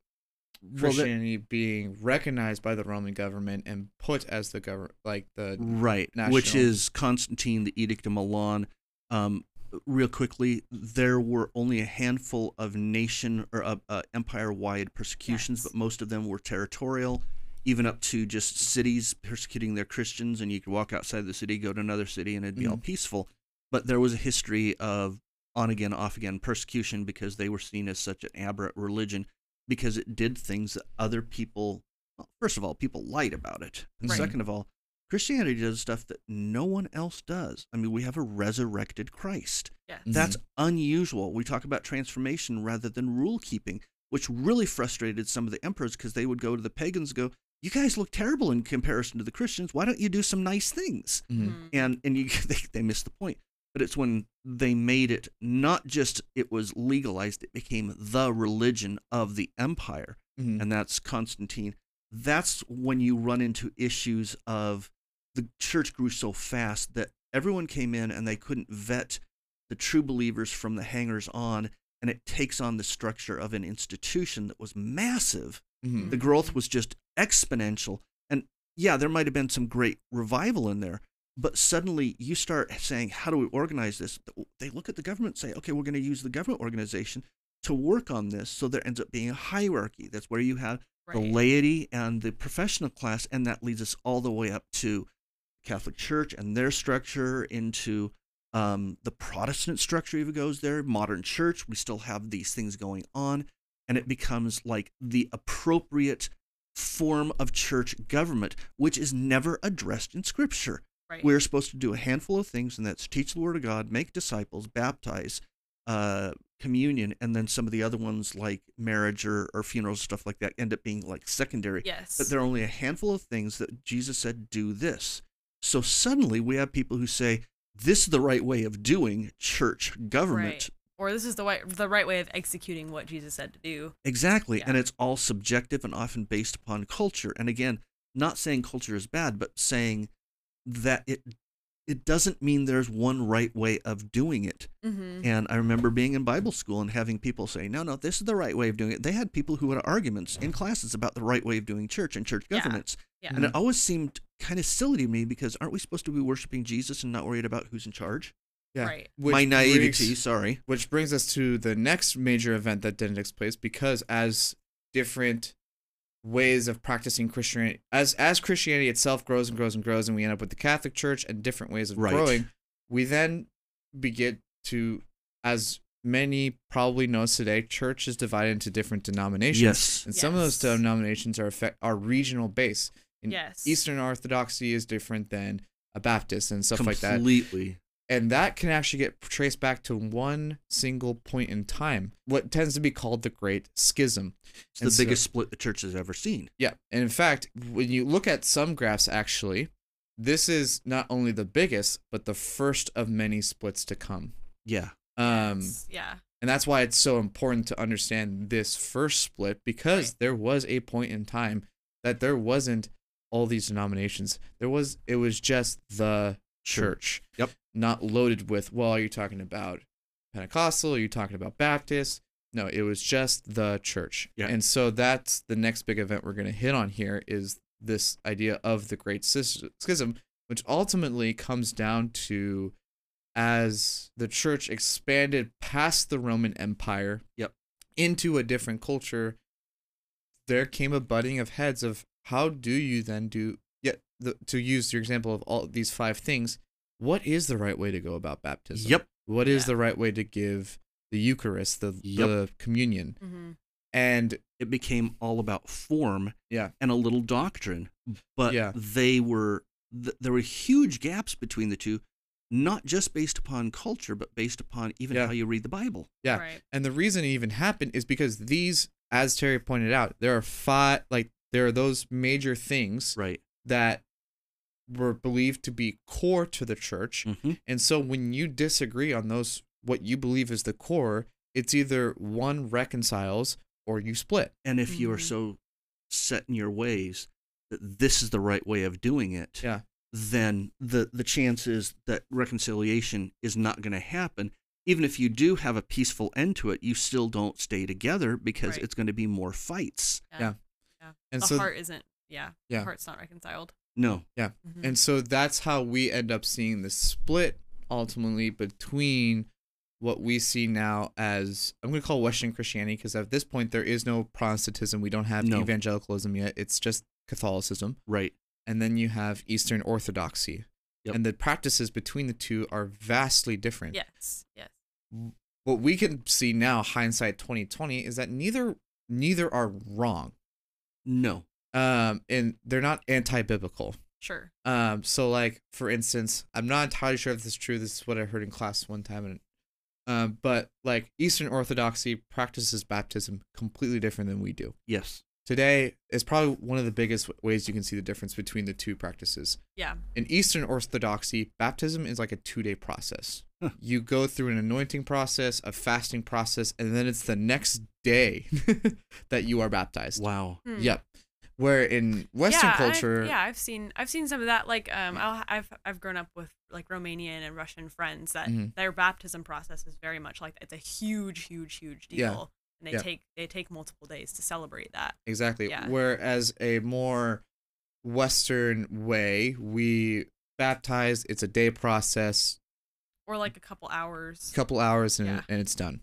[SPEAKER 3] Well, that-
[SPEAKER 1] Christianity being recognized by the Roman government and put as the government, like the
[SPEAKER 3] Right, which is Constantine, the Edict of Milan. Um, real quickly, there were only a handful of nation or uh, uh, empire-wide persecutions,
[SPEAKER 2] Yes.
[SPEAKER 3] but most of them were territorial, even up to just cities persecuting their Christians, and you could walk outside the city, go to another city, and it'd be all
[SPEAKER 1] Mhm.
[SPEAKER 3] peaceful. But there was a history of on again, off again persecution because they were seen as such an aberrant religion because it did things that other people. Well, first of all, people lied about it, and
[SPEAKER 2] Right.
[SPEAKER 3] second of all, Christianity does stuff that no one else does. I mean, we have a resurrected Christ.
[SPEAKER 2] Yes.
[SPEAKER 3] That's unusual. We talk about transformation rather than rule keeping, which really frustrated some of the emperors because they would go to the pagans and go, "You guys look terrible in comparison to the Christians. Why don't you do some nice things?"
[SPEAKER 1] Mhm.
[SPEAKER 2] Mhm.
[SPEAKER 3] And and you they, they missed the point. But it's when they made it not just it was legalized, it became the religion of the empire
[SPEAKER 1] Mhm.
[SPEAKER 3] and that's Constantine. That's when you run into issues of the church grew so fast that everyone came in and they couldn't vet the true believers from the hangers on, and it takes on the structure of an institution that was massive.
[SPEAKER 1] Mhm.
[SPEAKER 3] The growth was just exponential. And yeah, there might have been some great revival in there, but suddenly you start saying, How do we organize this? They look at the government and say, Okay, we're going to use the government organization to work on this. So there ends up being a hierarchy. That's where you have the laity and the professional class, and that leads us all the way up to Catholic Church and their structure into um, the Protestant structure even goes there. Modern church, we still have these things going on, and it becomes like the appropriate form of church government, which is never addressed in Scripture.
[SPEAKER 2] Right.
[SPEAKER 3] We're supposed to do a handful of things, and that's teach the Word of God, make disciples, baptize, uh, communion, and then some of the other ones like marriage or, or funerals, stuff like that, end up being like secondary.
[SPEAKER 2] yes.
[SPEAKER 3] But there are only a handful of things that Jesus said, do this. So suddenly we have people who say, this is the right way of doing church government.
[SPEAKER 2] Right. Or this is the way, the right way of executing what Jesus said to do.
[SPEAKER 3] Exactly.
[SPEAKER 2] Yeah.
[SPEAKER 3] And it's all subjective and often based upon culture. And again, not saying culture is bad, but saying that it it doesn't mean there's one right way of doing it.
[SPEAKER 2] Mm-hmm.
[SPEAKER 3] And I remember being in Bible school and having people say, no, no, this is the right way of doing it. They had people who had arguments in classes about the right way of doing church and church
[SPEAKER 2] Yeah. Yeah.
[SPEAKER 3] And it always seemed kind of silly to me because aren't we supposed to be worshiping Jesus and not worried about who's in charge?
[SPEAKER 1] Yeah.
[SPEAKER 2] Right.
[SPEAKER 1] Which
[SPEAKER 3] My naivety,
[SPEAKER 1] brings-
[SPEAKER 3] sorry.
[SPEAKER 1] Which brings us to the next major event that didn't take place because as different ways of practicing Christianity as as Christianity itself grows and grows and grows and we end up with the Catholic Church and different ways of
[SPEAKER 3] Right.
[SPEAKER 1] growing, we then begin to as many probably knows today, church is divided into different denominations.
[SPEAKER 3] Yes.
[SPEAKER 1] And some of those denominations are effect, are regional based. In
[SPEAKER 2] Yes.
[SPEAKER 1] Eastern Orthodoxy is different than a Baptist and stuff like that
[SPEAKER 3] Completely.
[SPEAKER 1] And that can actually get traced back to one single point in time what tends to be called the great schism
[SPEAKER 3] It's
[SPEAKER 1] And
[SPEAKER 3] the
[SPEAKER 1] so-
[SPEAKER 3] biggest split the church has ever seen.
[SPEAKER 1] yeah and in fact when you look at some graphs actually this is not only the biggest but the first of many splits to come
[SPEAKER 3] Yeah.
[SPEAKER 1] um
[SPEAKER 2] Yes. yeah.
[SPEAKER 1] and that's why it's so important to understand this first split because
[SPEAKER 2] Right.
[SPEAKER 1] there was a point in time that there wasn't all these denominations there was it was just the church
[SPEAKER 3] Yep.
[SPEAKER 1] Not loaded with well are you talking about pentecostal are you talking about baptist no it was just the church
[SPEAKER 3] Yeah.
[SPEAKER 1] and so that's the next big event we're going to hit on here is this idea of the great Sis- schism which ultimately comes down to as the church expanded past the roman empire
[SPEAKER 3] Yep.
[SPEAKER 1] into a different culture there came a butting of heads of how do you then do yet the, to use your example of all these five things what is the right way to go about baptism
[SPEAKER 3] Yep.
[SPEAKER 1] what is
[SPEAKER 2] Yeah.
[SPEAKER 1] the right way to give the eucharist the,
[SPEAKER 3] Yep.
[SPEAKER 1] the communion
[SPEAKER 2] Mm-hmm.
[SPEAKER 1] and
[SPEAKER 3] It became all about form
[SPEAKER 1] yeah
[SPEAKER 3] and a little doctrine. But
[SPEAKER 1] Yeah.
[SPEAKER 3] they were th- there were huge gaps between the two, not just based upon culture, but based upon even
[SPEAKER 1] Yeah.
[SPEAKER 3] how you read the Bible.
[SPEAKER 1] yeah
[SPEAKER 2] Right.
[SPEAKER 1] and the reason it even happened is because these as terry pointed out there are five like there are those major things
[SPEAKER 3] Right.
[SPEAKER 1] that were believed to be core to the church
[SPEAKER 3] Mm-hmm.
[SPEAKER 1] And so when you disagree on those, what you believe is the core, it's either one reconciles or you split.
[SPEAKER 3] And if you are
[SPEAKER 2] Mhm.
[SPEAKER 3] so set in your ways that this is the right way of doing it,
[SPEAKER 1] Yeah.
[SPEAKER 3] then the the chances that reconciliation is not going to happen. Even if you do have a peaceful end to it, you still don't stay together because
[SPEAKER 2] Right.
[SPEAKER 3] it's going to be more fights.
[SPEAKER 1] Yeah.
[SPEAKER 2] Yeah.
[SPEAKER 1] And
[SPEAKER 2] the
[SPEAKER 1] so
[SPEAKER 2] heart isn't. Yeah.
[SPEAKER 1] Yeah.
[SPEAKER 2] The heart's not reconciled.
[SPEAKER 3] No,
[SPEAKER 2] Mhm.
[SPEAKER 1] And so that's how we end up seeing the split ultimately between what we see now as I'm going to call Western Christianity because at this point there is no Protestantism. We don't have
[SPEAKER 3] No.
[SPEAKER 1] evangelicalism yet. It's just Catholicism.
[SPEAKER 3] right.
[SPEAKER 1] And then you have Eastern Orthodoxy.
[SPEAKER 3] Yep.
[SPEAKER 1] And the practices between the two are vastly different.
[SPEAKER 2] yes. Yes.
[SPEAKER 1] What we can see now, hindsight 2020, is that neither neither are wrong.
[SPEAKER 3] No.
[SPEAKER 1] Um, and they're not anti-biblical.
[SPEAKER 2] Sure.
[SPEAKER 1] Um, so like for instance, I'm not entirely sure if this is true. This is what I heard in class one time, and um, but like Eastern Orthodoxy practices baptism completely different than we do.
[SPEAKER 3] Yes.
[SPEAKER 1] Today is probably one of the biggest ways you can see the difference between the two practices.
[SPEAKER 2] Yeah.
[SPEAKER 1] In Eastern Orthodoxy, baptism is like a two-day process.
[SPEAKER 3] Huh.
[SPEAKER 1] You go through an anointing process, a fasting process, and then it's the next day that you are baptized.
[SPEAKER 3] Wow.
[SPEAKER 2] Hmm.
[SPEAKER 1] Yep. Where in Western
[SPEAKER 2] yeah, I-
[SPEAKER 1] culture,
[SPEAKER 2] yeah, I've seen I've seen some of that. Like, um, I'll, I've I've grown up with like Romanian and Russian friends that
[SPEAKER 1] Mhm.
[SPEAKER 2] their baptism process is very much like it's a huge, huge, huge deal,
[SPEAKER 1] Yeah.
[SPEAKER 2] and they
[SPEAKER 1] Yeah.
[SPEAKER 2] take they take multiple days to celebrate that.
[SPEAKER 1] Exactly. Whereas a more Western way, we baptize, it's a day process,
[SPEAKER 2] Or like a couple hours.
[SPEAKER 1] couple hours, and, and it's done.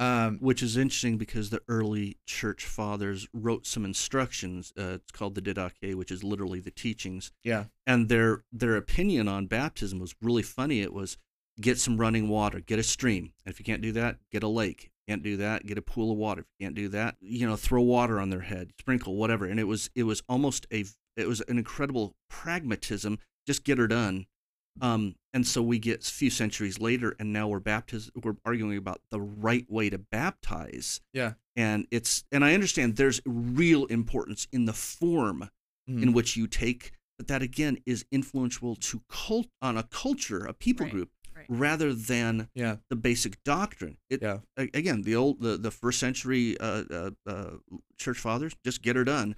[SPEAKER 1] Um,
[SPEAKER 3] Which is interesting because the early church fathers wrote some instructions. Uh, it's called the Didache, which is literally the teachings.
[SPEAKER 1] yeah.
[SPEAKER 3] And their their opinion on baptism was really funny. It was get some running water, get a stream. If you can't do that, get a lake. Can't do that, get a pool of water. If you can't do that, you know, throw water on their head, sprinkle whatever. And it was it was almost a it was an incredible pragmatism. Just get her done. Um, and so we get a few centuries later, and now we're baptiz- we're arguing about the right way to baptize.
[SPEAKER 1] Yeah.
[SPEAKER 3] And it's and I understand there's real importance in the form
[SPEAKER 1] Mhm.
[SPEAKER 3] in which you take, but that again is influential to cult on a culture, a people
[SPEAKER 2] Right,
[SPEAKER 3] group,
[SPEAKER 2] right.
[SPEAKER 3] rather than
[SPEAKER 1] yeah.
[SPEAKER 3] the basic doctrine. It,
[SPEAKER 1] Yeah.
[SPEAKER 3] again, the old the, the first century uh, uh, uh, church fathers just get her done.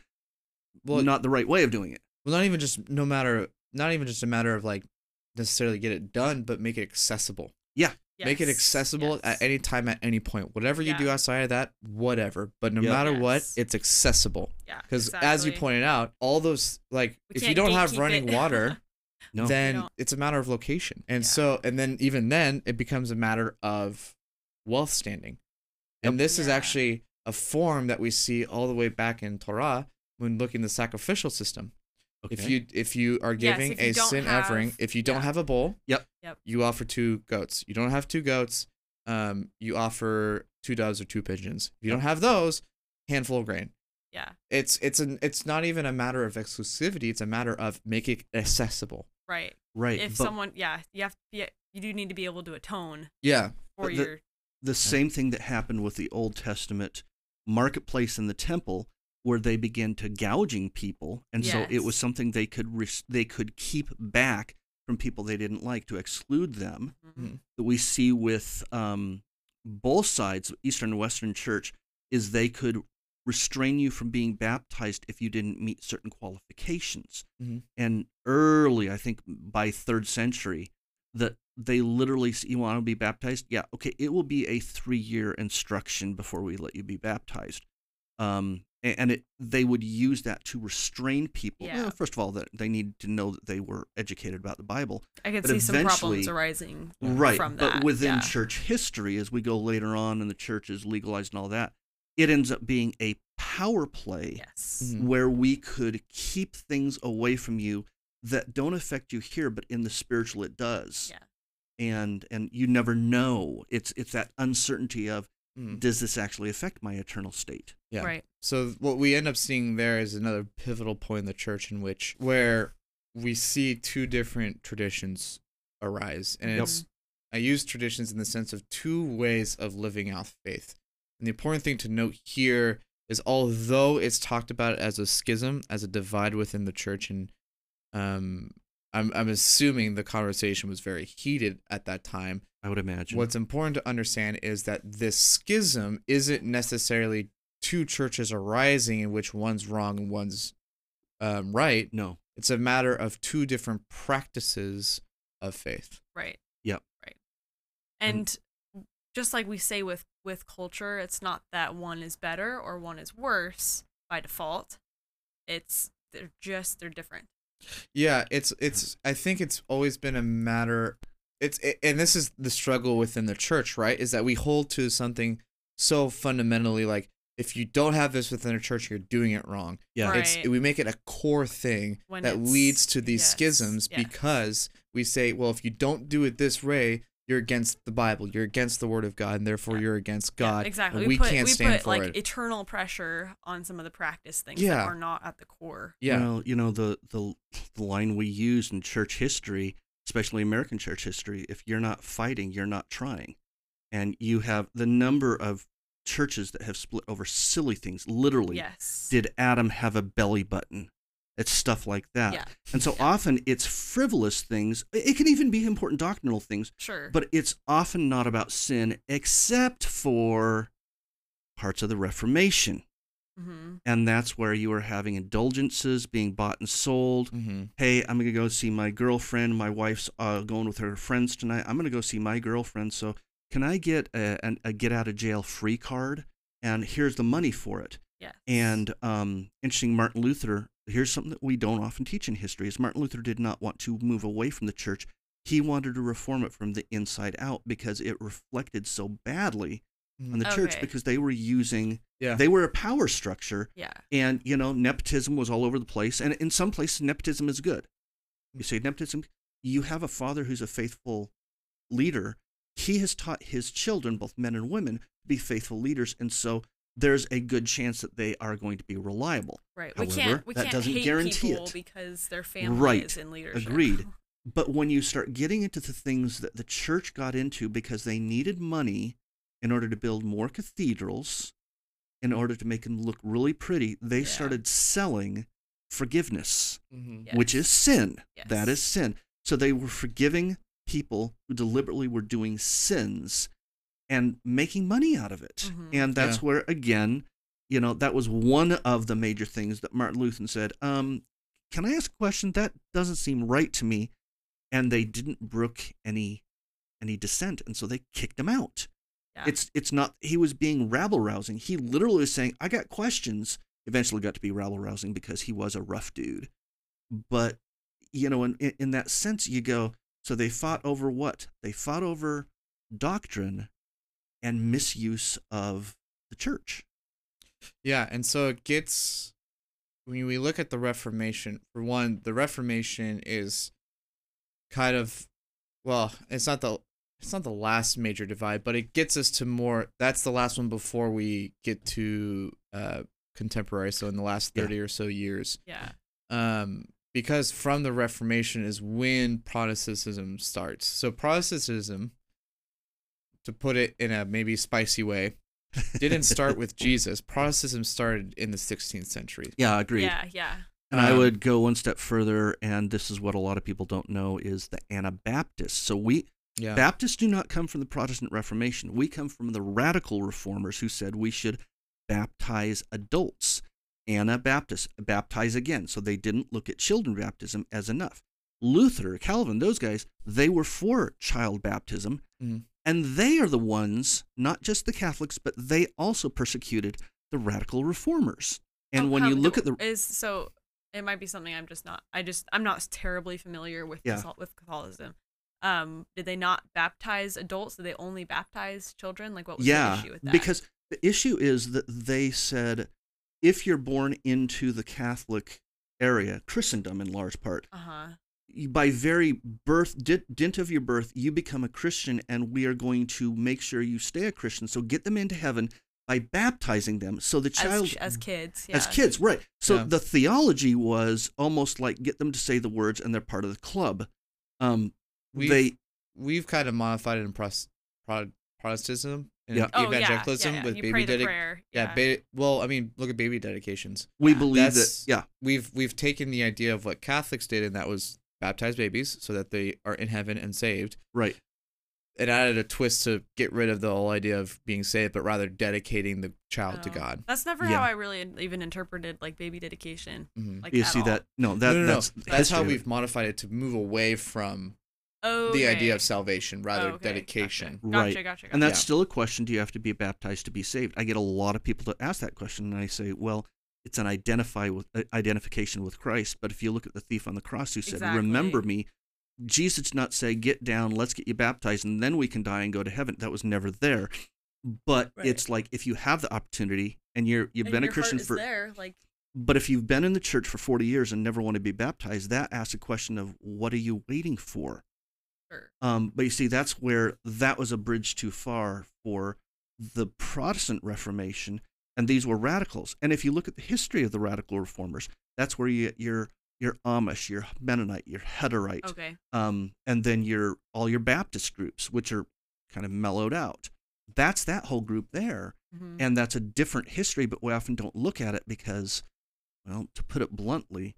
[SPEAKER 1] Well,
[SPEAKER 3] not the right way of doing it.
[SPEAKER 1] well, not even just no matter, not even just a matter of like necessarily get it done, but make it accessible. Yeah. Make it accessible
[SPEAKER 2] yes.
[SPEAKER 1] at any time, at any point. Whatever you do outside of that, whatever. But no
[SPEAKER 3] Yep.
[SPEAKER 1] matter what, it's accessible.
[SPEAKER 2] Yeah.
[SPEAKER 1] Because as you pointed out, all those like
[SPEAKER 2] We
[SPEAKER 1] if you don't have running
[SPEAKER 2] it.
[SPEAKER 1] water,
[SPEAKER 3] No.
[SPEAKER 1] then it's a matter of location. And
[SPEAKER 2] Yeah.
[SPEAKER 1] so and then even then it becomes a matter of wealth standing. And this is actually a form that we see all the way back in Torah when looking the sacrificial system. If you if you are giving
[SPEAKER 2] if you
[SPEAKER 1] a sin
[SPEAKER 2] have-
[SPEAKER 1] offering, if you don't
[SPEAKER 2] yeah.
[SPEAKER 1] have a bull,
[SPEAKER 3] Yep.
[SPEAKER 2] Yep.
[SPEAKER 1] you offer two goats. You don't have two goats, um, you offer two doves or two pigeons. If you don't have those, handful of grain.
[SPEAKER 2] Yeah.
[SPEAKER 1] It's it's an it's not even a matter of exclusivity. It's a matter of making it accessible.
[SPEAKER 2] Right.
[SPEAKER 3] right.
[SPEAKER 2] If
[SPEAKER 3] but
[SPEAKER 2] someone, yeah, you have to be, you do need to be able to atone
[SPEAKER 1] Yeah.
[SPEAKER 2] for
[SPEAKER 3] But the-
[SPEAKER 2] your.
[SPEAKER 3] the same thing that happened with the Old Testament marketplace in the temple, where they began to gouging people, and so it was something they could res- they could keep back from people they didn't like to exclude them.
[SPEAKER 2] Mhm.
[SPEAKER 3] That we see with um, both sides, Eastern and Western Church, is they could restrain you from being baptized if you didn't meet certain qualifications.
[SPEAKER 1] Mhm.
[SPEAKER 3] And early, I think by third century, that they literally you want to be baptized yeah okay it will be a three year instruction before we let you be baptized um and it they would use that to restrain people
[SPEAKER 2] Yeah.
[SPEAKER 3] Well, first of all that they need to know that they were educated about the bible
[SPEAKER 2] I could
[SPEAKER 3] but
[SPEAKER 2] see some problems arising
[SPEAKER 3] right
[SPEAKER 2] from
[SPEAKER 3] but within
[SPEAKER 2] yeah.
[SPEAKER 3] church history as we go later on and the church is legalized and all that it ends up being a power play
[SPEAKER 2] Yes.
[SPEAKER 1] Mhm.
[SPEAKER 3] where we could keep things away from you that don't affect you here but in the spiritual it does
[SPEAKER 2] Yeah.
[SPEAKER 3] and and you never know it's it's that uncertainty of
[SPEAKER 1] Mm.
[SPEAKER 3] does this actually affect my eternal state
[SPEAKER 1] Yeah.
[SPEAKER 2] Right.
[SPEAKER 1] So what we end up seeing there is another pivotal point in the church in which where we see two different traditions arise. And
[SPEAKER 3] Yep.
[SPEAKER 1] it's I use traditions in the sense of two ways of living out faith. And the important thing to note here is although it's talked about as a schism, as a divide within the church and um I'm I'm assuming the conversation was very heated at that time.
[SPEAKER 3] I would imagine
[SPEAKER 1] What's important to understand is that this schism isn't necessarily two churches arising in which one's wrong and one's um, right.
[SPEAKER 3] no
[SPEAKER 1] It's a matter of two different practices of faith.
[SPEAKER 2] Right.
[SPEAKER 3] Yep.
[SPEAKER 2] Right. And just like we say with with culture, it's not that one is better or one is worse by default. It's they're just they're different.
[SPEAKER 1] Yeah, it's it's I think it's always been a matter it's it, and this is the struggle within the church, right? Is that we hold to something so fundamentally like if you don't have this within a church, you're doing it wrong.
[SPEAKER 3] Yeah.
[SPEAKER 1] It's we make it a core thing
[SPEAKER 2] When
[SPEAKER 1] that leads to these
[SPEAKER 2] yes,
[SPEAKER 1] schisms
[SPEAKER 2] yeah.
[SPEAKER 1] because we say, well, if you don't do it this way, you're against the Bible, you're against the Word of God, and therefore
[SPEAKER 2] Yeah.
[SPEAKER 1] you're against
[SPEAKER 2] Yeah,
[SPEAKER 1] God.
[SPEAKER 2] exactly.
[SPEAKER 1] and
[SPEAKER 2] we,
[SPEAKER 1] we,
[SPEAKER 2] put
[SPEAKER 1] can't
[SPEAKER 2] we
[SPEAKER 1] stand
[SPEAKER 2] put
[SPEAKER 1] for
[SPEAKER 2] like
[SPEAKER 1] it.
[SPEAKER 2] eternal pressure on some of the practice things
[SPEAKER 1] Yeah.
[SPEAKER 2] that are not at the core.
[SPEAKER 1] yeah,
[SPEAKER 3] Well, you know the the the line we use in church history, especially American church history, if you're not fighting, you're not trying. And you have the number of churches that have split over silly things. Literally,
[SPEAKER 2] Yes.
[SPEAKER 3] did Adam have a belly button? It's stuff like that.
[SPEAKER 2] Yeah.
[SPEAKER 3] And so
[SPEAKER 2] Yeah.
[SPEAKER 3] often it's frivolous things. It it can even be important doctrinal things,
[SPEAKER 2] Sure.
[SPEAKER 3] but it's often not about sin except for parts of the Reformation.
[SPEAKER 2] Hmm
[SPEAKER 3] And that's where you are having indulgences being bought and sold
[SPEAKER 1] mm-hmm.
[SPEAKER 3] hey, I'm gonna go see my girlfriend. My wife's uh, going with her friends tonight. I'm gonna go see my girlfriend. So can I get a, an- a get out of jail free card? And here's the money for it.
[SPEAKER 2] yes.
[SPEAKER 3] And um, interesting, Martin Luther. Here's something that we don't often teach in history: is Martin Luther did not want to move away from the church. He wanted to reform it from the inside out because it reflected so badly on the church because they were using
[SPEAKER 1] yeah,
[SPEAKER 3] they were a power structure
[SPEAKER 2] yeah.
[SPEAKER 3] and you know nepotism was all over the place and in some places nepotism is good you say nepotism you have a father who's a faithful leader he has taught his children both men and women to be faithful leaders and so there's a good chance that they are going to be reliable
[SPEAKER 2] Right. we
[SPEAKER 3] However,
[SPEAKER 2] can't we
[SPEAKER 3] that
[SPEAKER 2] can't
[SPEAKER 3] doesn't
[SPEAKER 2] hate
[SPEAKER 3] guarantee
[SPEAKER 2] people
[SPEAKER 3] it.
[SPEAKER 2] because their family
[SPEAKER 3] Right.
[SPEAKER 2] is in leadership.
[SPEAKER 3] Agreed. but when you start getting into the things that the church got into because they needed money in order to build more cathedrals in order to make him look really pretty they
[SPEAKER 2] Yeah.
[SPEAKER 3] started selling forgiveness
[SPEAKER 1] mm-hmm.
[SPEAKER 3] which is sin. That
[SPEAKER 2] Yes.
[SPEAKER 3] is sin. So they were forgiving people who deliberately were doing sins and making money out of it.
[SPEAKER 2] Mhm.
[SPEAKER 3] And that's
[SPEAKER 1] Yeah.
[SPEAKER 3] where, again, you know, that was one of the major things that Martin Luther said, um, can I ask a question? That doesn't seem right to me. And they didn't brook any any dissent, and so they kicked him out.
[SPEAKER 2] Yeah.
[SPEAKER 3] It's it's not he was being rabble rousing. He literally was saying, I got questions. Eventually got to be rabble rousing because he was a rough dude. But you know, in, in in that sense, you go, so they fought over what? They fought over doctrine and misuse of the church.
[SPEAKER 1] Yeah, and so it gets when we look at the Reformation, for one, the Reformation is kind of well, it's not the it's not the last major divide, but it gets us to more that's the last one before we get to uh contemporary, so in the last
[SPEAKER 3] Yeah.
[SPEAKER 1] 30 or so years.
[SPEAKER 2] yeah.
[SPEAKER 1] Um because from the Reformation is when Protestantism starts. So Protestantism to put it in a maybe spicy way, didn't start with Jesus. Protestantism started in the 16th century.
[SPEAKER 3] Yeah, agreed.
[SPEAKER 2] Yeah, yeah.
[SPEAKER 3] And I
[SPEAKER 1] Um,
[SPEAKER 3] would go one step further, and this is what a lot of people don't know is the Anabaptists. So we
[SPEAKER 1] Yeah.
[SPEAKER 3] Baptists do not come from the Protestant Reformation. We come from the radical reformers who said we should baptize adults. Anabaptists baptize again. So they didn't look at children baptism as enough. Luther, Calvin, those guys, they were for child baptism.
[SPEAKER 1] Mhm.
[SPEAKER 3] And they are the ones, not just the Catholics, but they also persecuted the radical reformers. And
[SPEAKER 2] Oh,
[SPEAKER 3] when you look
[SPEAKER 2] do-
[SPEAKER 3] at the
[SPEAKER 2] is so it might be something I'm just not I just I'm not terribly familiar with
[SPEAKER 3] Yeah.
[SPEAKER 2] Cathol- with Catholicism. Um, did they not baptize adults? Did they only baptize children? Like what was
[SPEAKER 3] yeah,
[SPEAKER 2] the issue with that?
[SPEAKER 3] because the issue is that they said if you're born into the Catholic area, Christendom in large part,
[SPEAKER 2] uh huh.
[SPEAKER 3] by very birth, dint, dint of your birth, you become a Christian, and we are going to make sure you stay a Christian. So get them into heaven by baptizing them. So the child,
[SPEAKER 2] As, as kids, yeah.
[SPEAKER 3] as kids, right? So
[SPEAKER 1] Yeah.
[SPEAKER 3] the theology was almost like get them to say the words, and they're part of the club. Um,
[SPEAKER 1] We've,
[SPEAKER 3] they
[SPEAKER 1] we've kind of modified it in Pros, Protestantism and
[SPEAKER 3] Yeah.
[SPEAKER 2] Oh, yeah,
[SPEAKER 1] evangelicalism
[SPEAKER 2] yeah, yeah.
[SPEAKER 1] with baby
[SPEAKER 2] pray the
[SPEAKER 1] yeah, ba- well, I mean, look at baby dedications.
[SPEAKER 3] we
[SPEAKER 2] Yeah.
[SPEAKER 3] believe that, yeah,
[SPEAKER 1] We've we've taken the idea of what Catholics did, and that was baptize babies so that they are in heaven and saved.
[SPEAKER 3] right.
[SPEAKER 1] it added a twist to get rid of the whole idea of being saved, but rather dedicating the child to
[SPEAKER 2] Oh.
[SPEAKER 1] God.
[SPEAKER 2] That's never
[SPEAKER 3] Yeah.
[SPEAKER 2] how I really even interpreted like baby dedication.
[SPEAKER 1] Mhm.
[SPEAKER 2] Like
[SPEAKER 3] you
[SPEAKER 2] at
[SPEAKER 3] see
[SPEAKER 2] all.
[SPEAKER 3] that? No, that
[SPEAKER 1] no, no, no.
[SPEAKER 3] that's
[SPEAKER 1] That's, how
[SPEAKER 3] history of it.
[SPEAKER 1] we've modified it to move away from
[SPEAKER 2] Oh,
[SPEAKER 1] the idea of salvation, rather
[SPEAKER 2] Oh, okay.
[SPEAKER 1] dedication.
[SPEAKER 2] Gotcha.
[SPEAKER 3] Right.
[SPEAKER 2] Gotcha. Gotcha.
[SPEAKER 3] And that's
[SPEAKER 1] Yeah.
[SPEAKER 3] still a question do you have to be baptized to be saved? I get a lot of people to ask that question, and I say, well, it's an identify with uh, identification with Christ. But if you look at the thief on the cross who said,
[SPEAKER 2] Exactly.
[SPEAKER 3] "Remember me," Jesus did not say, "Get down, let's get you baptized, and then we can die and go to heaven." That was never there. But
[SPEAKER 2] Right.
[SPEAKER 3] it's like if you have the opportunity and you're you've been a Christian for,
[SPEAKER 2] there, like
[SPEAKER 3] but if you've been in the church for 40 years and never want to be baptized, that asks a question of what are you waiting for?
[SPEAKER 2] Sure.
[SPEAKER 3] Um, but you see, that's where that was a bridge too far for the Protestant Reformation, and these were radicals. And if you look at the history of the radical reformers, that's where you get your your Amish, your Mennonite, your Hutterite,
[SPEAKER 2] Okay.
[SPEAKER 3] um, and then your all your Baptist groups, which are kind of mellowed out. That's that whole group there,
[SPEAKER 2] Mhm.
[SPEAKER 3] and that's a different history. But we often don't look at it because, well, to put it bluntly,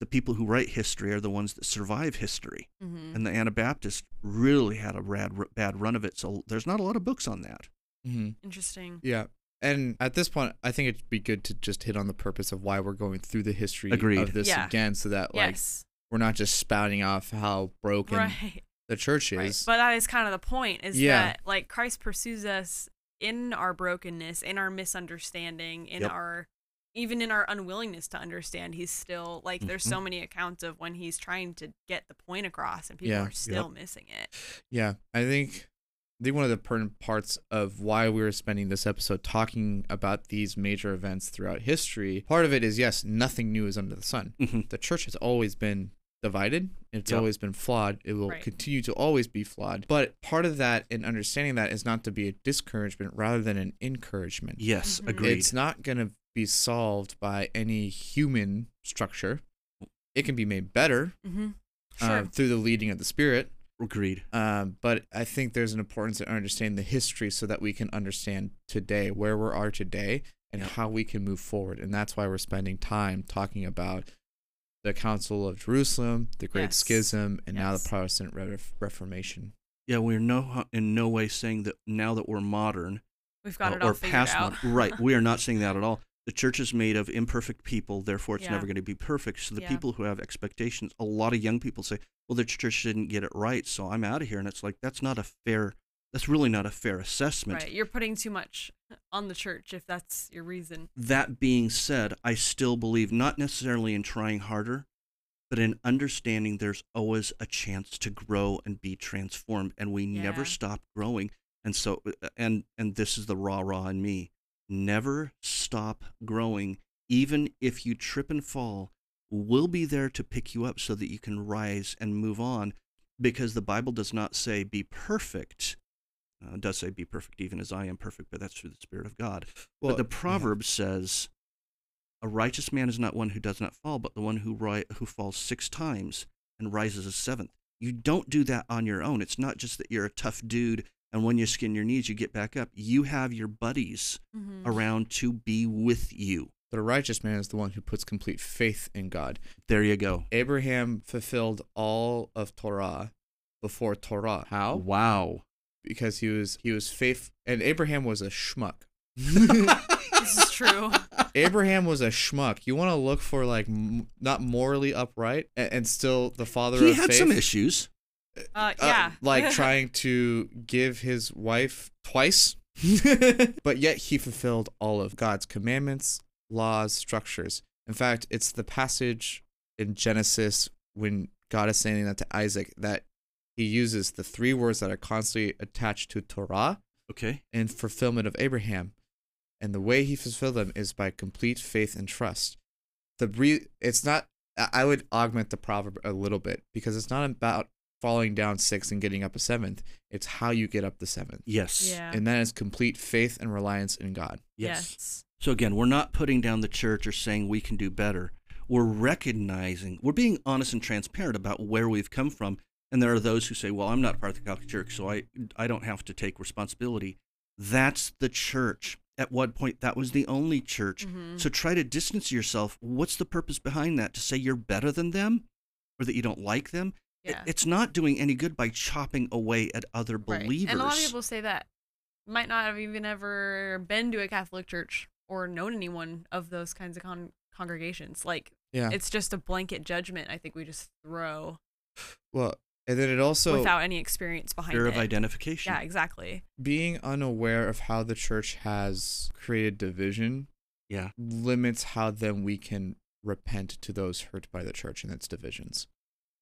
[SPEAKER 3] the people who write history are the ones that survive history
[SPEAKER 2] Mhm.
[SPEAKER 3] and the Anabaptists really had a rad, bad run of it. So there's not a lot of books on that.
[SPEAKER 1] hmm
[SPEAKER 2] Interesting.
[SPEAKER 1] Yeah. And at this point, I think it'd be good to just hit on the purpose of why we're going through the history
[SPEAKER 3] Agreed.
[SPEAKER 1] of this
[SPEAKER 2] Yeah.
[SPEAKER 1] again, so that like
[SPEAKER 2] yes.
[SPEAKER 1] we're not just spouting off how broken
[SPEAKER 2] Right.
[SPEAKER 1] the church
[SPEAKER 2] Right.
[SPEAKER 1] is.
[SPEAKER 2] But that is kind of the point is
[SPEAKER 1] Yeah.
[SPEAKER 2] that like Christ pursues us in our brokenness, in our misunderstanding, in
[SPEAKER 3] Yep.
[SPEAKER 2] our even in our unwillingness to understand, he's still like there's so many accounts of when he's trying to get the point across and people
[SPEAKER 1] Yeah.
[SPEAKER 2] are still missing it.
[SPEAKER 1] Yeah, I think I think one of the important parts of why we were spending this episode talking about these major events throughout history, part of it is yes, nothing new is under the sun.
[SPEAKER 3] Mhm.
[SPEAKER 1] The church has always been divided. It's
[SPEAKER 3] Yep.
[SPEAKER 1] always been flawed. It will
[SPEAKER 2] Right.
[SPEAKER 1] continue to always be flawed. But part of that in understanding that is not to be a discouragement rather than an encouragement.
[SPEAKER 3] Yes,
[SPEAKER 2] Mhm.
[SPEAKER 3] agreed.
[SPEAKER 1] It's not going to be solved by any human structure. It can be made better
[SPEAKER 2] Mm-hmm.
[SPEAKER 1] uh,
[SPEAKER 2] Sure.
[SPEAKER 1] through the leading of the Spirit.
[SPEAKER 3] agreed.
[SPEAKER 1] Um, but I think there's an importance in understanding the history so that we can understand today where we are today and
[SPEAKER 3] Yeah.
[SPEAKER 1] how we can move forward. And that's why we're spending time talking about the Council of Jerusalem, the Great
[SPEAKER 2] Yes.
[SPEAKER 1] Schism, and now the Protestant Re- Reformation.
[SPEAKER 3] Yeah, we're no in no way saying that now that we're modern
[SPEAKER 2] We've got
[SPEAKER 3] uh,
[SPEAKER 2] it all
[SPEAKER 3] or
[SPEAKER 2] figured
[SPEAKER 3] past
[SPEAKER 2] out.
[SPEAKER 3] modern, right? We are not saying that at all. The church is made of imperfect people, therefore it's
[SPEAKER 2] Yeah.
[SPEAKER 3] never going to be perfect. So the
[SPEAKER 2] Yeah.
[SPEAKER 3] people who have expectations, a lot of young people say, "Well, the church didn't get it right, so I'm out of here." And it's like that's not a fair. That's really not a fair assessment.
[SPEAKER 2] Right. You're putting too much on the church if that's your reason.
[SPEAKER 3] That being said, I still believe not necessarily in trying harder, but in understanding there's always a chance to grow and be transformed, and we never stop growing. And so, uh, and and this is the rah rah in me: never stop growing, even if you trip and fall. We'll be there to pick you up so that you can rise and move on, because the Bible does not say be perfect. Uh, it does say be perfect, even as I am perfect, but that's through the Spirit of God but the proverb says, "A righteous man is not one who does not fall, but the one who ri- who falls six times and rises a seventh." You don't do that on your own. It's not just that you're a tough dude and when you skin your knees, you get back up. You have your buddies
[SPEAKER 2] Mm-hmm.
[SPEAKER 3] around to be with you.
[SPEAKER 1] The righteous man is the one who puts complete faith in God.
[SPEAKER 3] There you go.
[SPEAKER 1] Abraham fulfilled all of Torah before Torah. How?
[SPEAKER 3] Wow.
[SPEAKER 1] Because he was he was faith, and Abraham was a schmuck.
[SPEAKER 2] This is true.
[SPEAKER 1] Abraham was a schmuck. You want to look for like m- not morally upright and, and still the father
[SPEAKER 3] He
[SPEAKER 1] of
[SPEAKER 3] had
[SPEAKER 1] faith.
[SPEAKER 3] some issues.
[SPEAKER 2] Uh,
[SPEAKER 1] Uh,
[SPEAKER 2] yeah.
[SPEAKER 1] like trying to give his wife twice, but yet he fulfilled all of God's commandments, laws, structures. In fact, it's the passage in Genesis when God is saying that to Isaac that he uses the three words that are constantly attached to Torah
[SPEAKER 3] Okay.
[SPEAKER 1] in fulfillment of Abraham. And the way he fulfilled them is by complete faith and trust. The re- it's not I would augment the proverb a little bit because it's not about falling down six and getting up a seventh. It's how you get up the seventh.
[SPEAKER 3] Yes.
[SPEAKER 2] yeah.
[SPEAKER 1] And that is complete faith and reliance in God.
[SPEAKER 2] yes.
[SPEAKER 3] So again, we're not putting down the church or saying we can do better. We're recognizing, we're being honest and transparent about where we've come from. And there are those who say, "Well, I'm not part of the Catholic Church, so I I don't have to take responsibility." That's the church. At one point, that was the only church.
[SPEAKER 2] Mhm.
[SPEAKER 3] So try to distance yourself. What's the purpose behind that? To say you're better than them, or that you don't like them? It- it's not doing any good by chopping away at other
[SPEAKER 2] Right.
[SPEAKER 3] believers.
[SPEAKER 2] And a lot of people say that might not have even ever been to a Catholic church or known anyone of those kinds of con- congregations. Like
[SPEAKER 1] Yeah.
[SPEAKER 2] it's just a blanket judgment. I think we just throw
[SPEAKER 1] well, and then it also
[SPEAKER 2] without any experience behind
[SPEAKER 3] Fear
[SPEAKER 2] it.
[SPEAKER 3] of identification.
[SPEAKER 2] Yeah, exactly.
[SPEAKER 1] being unaware of how the church has created division
[SPEAKER 3] Yeah.
[SPEAKER 1] limits how then we can repent to those hurt by the church and its divisions.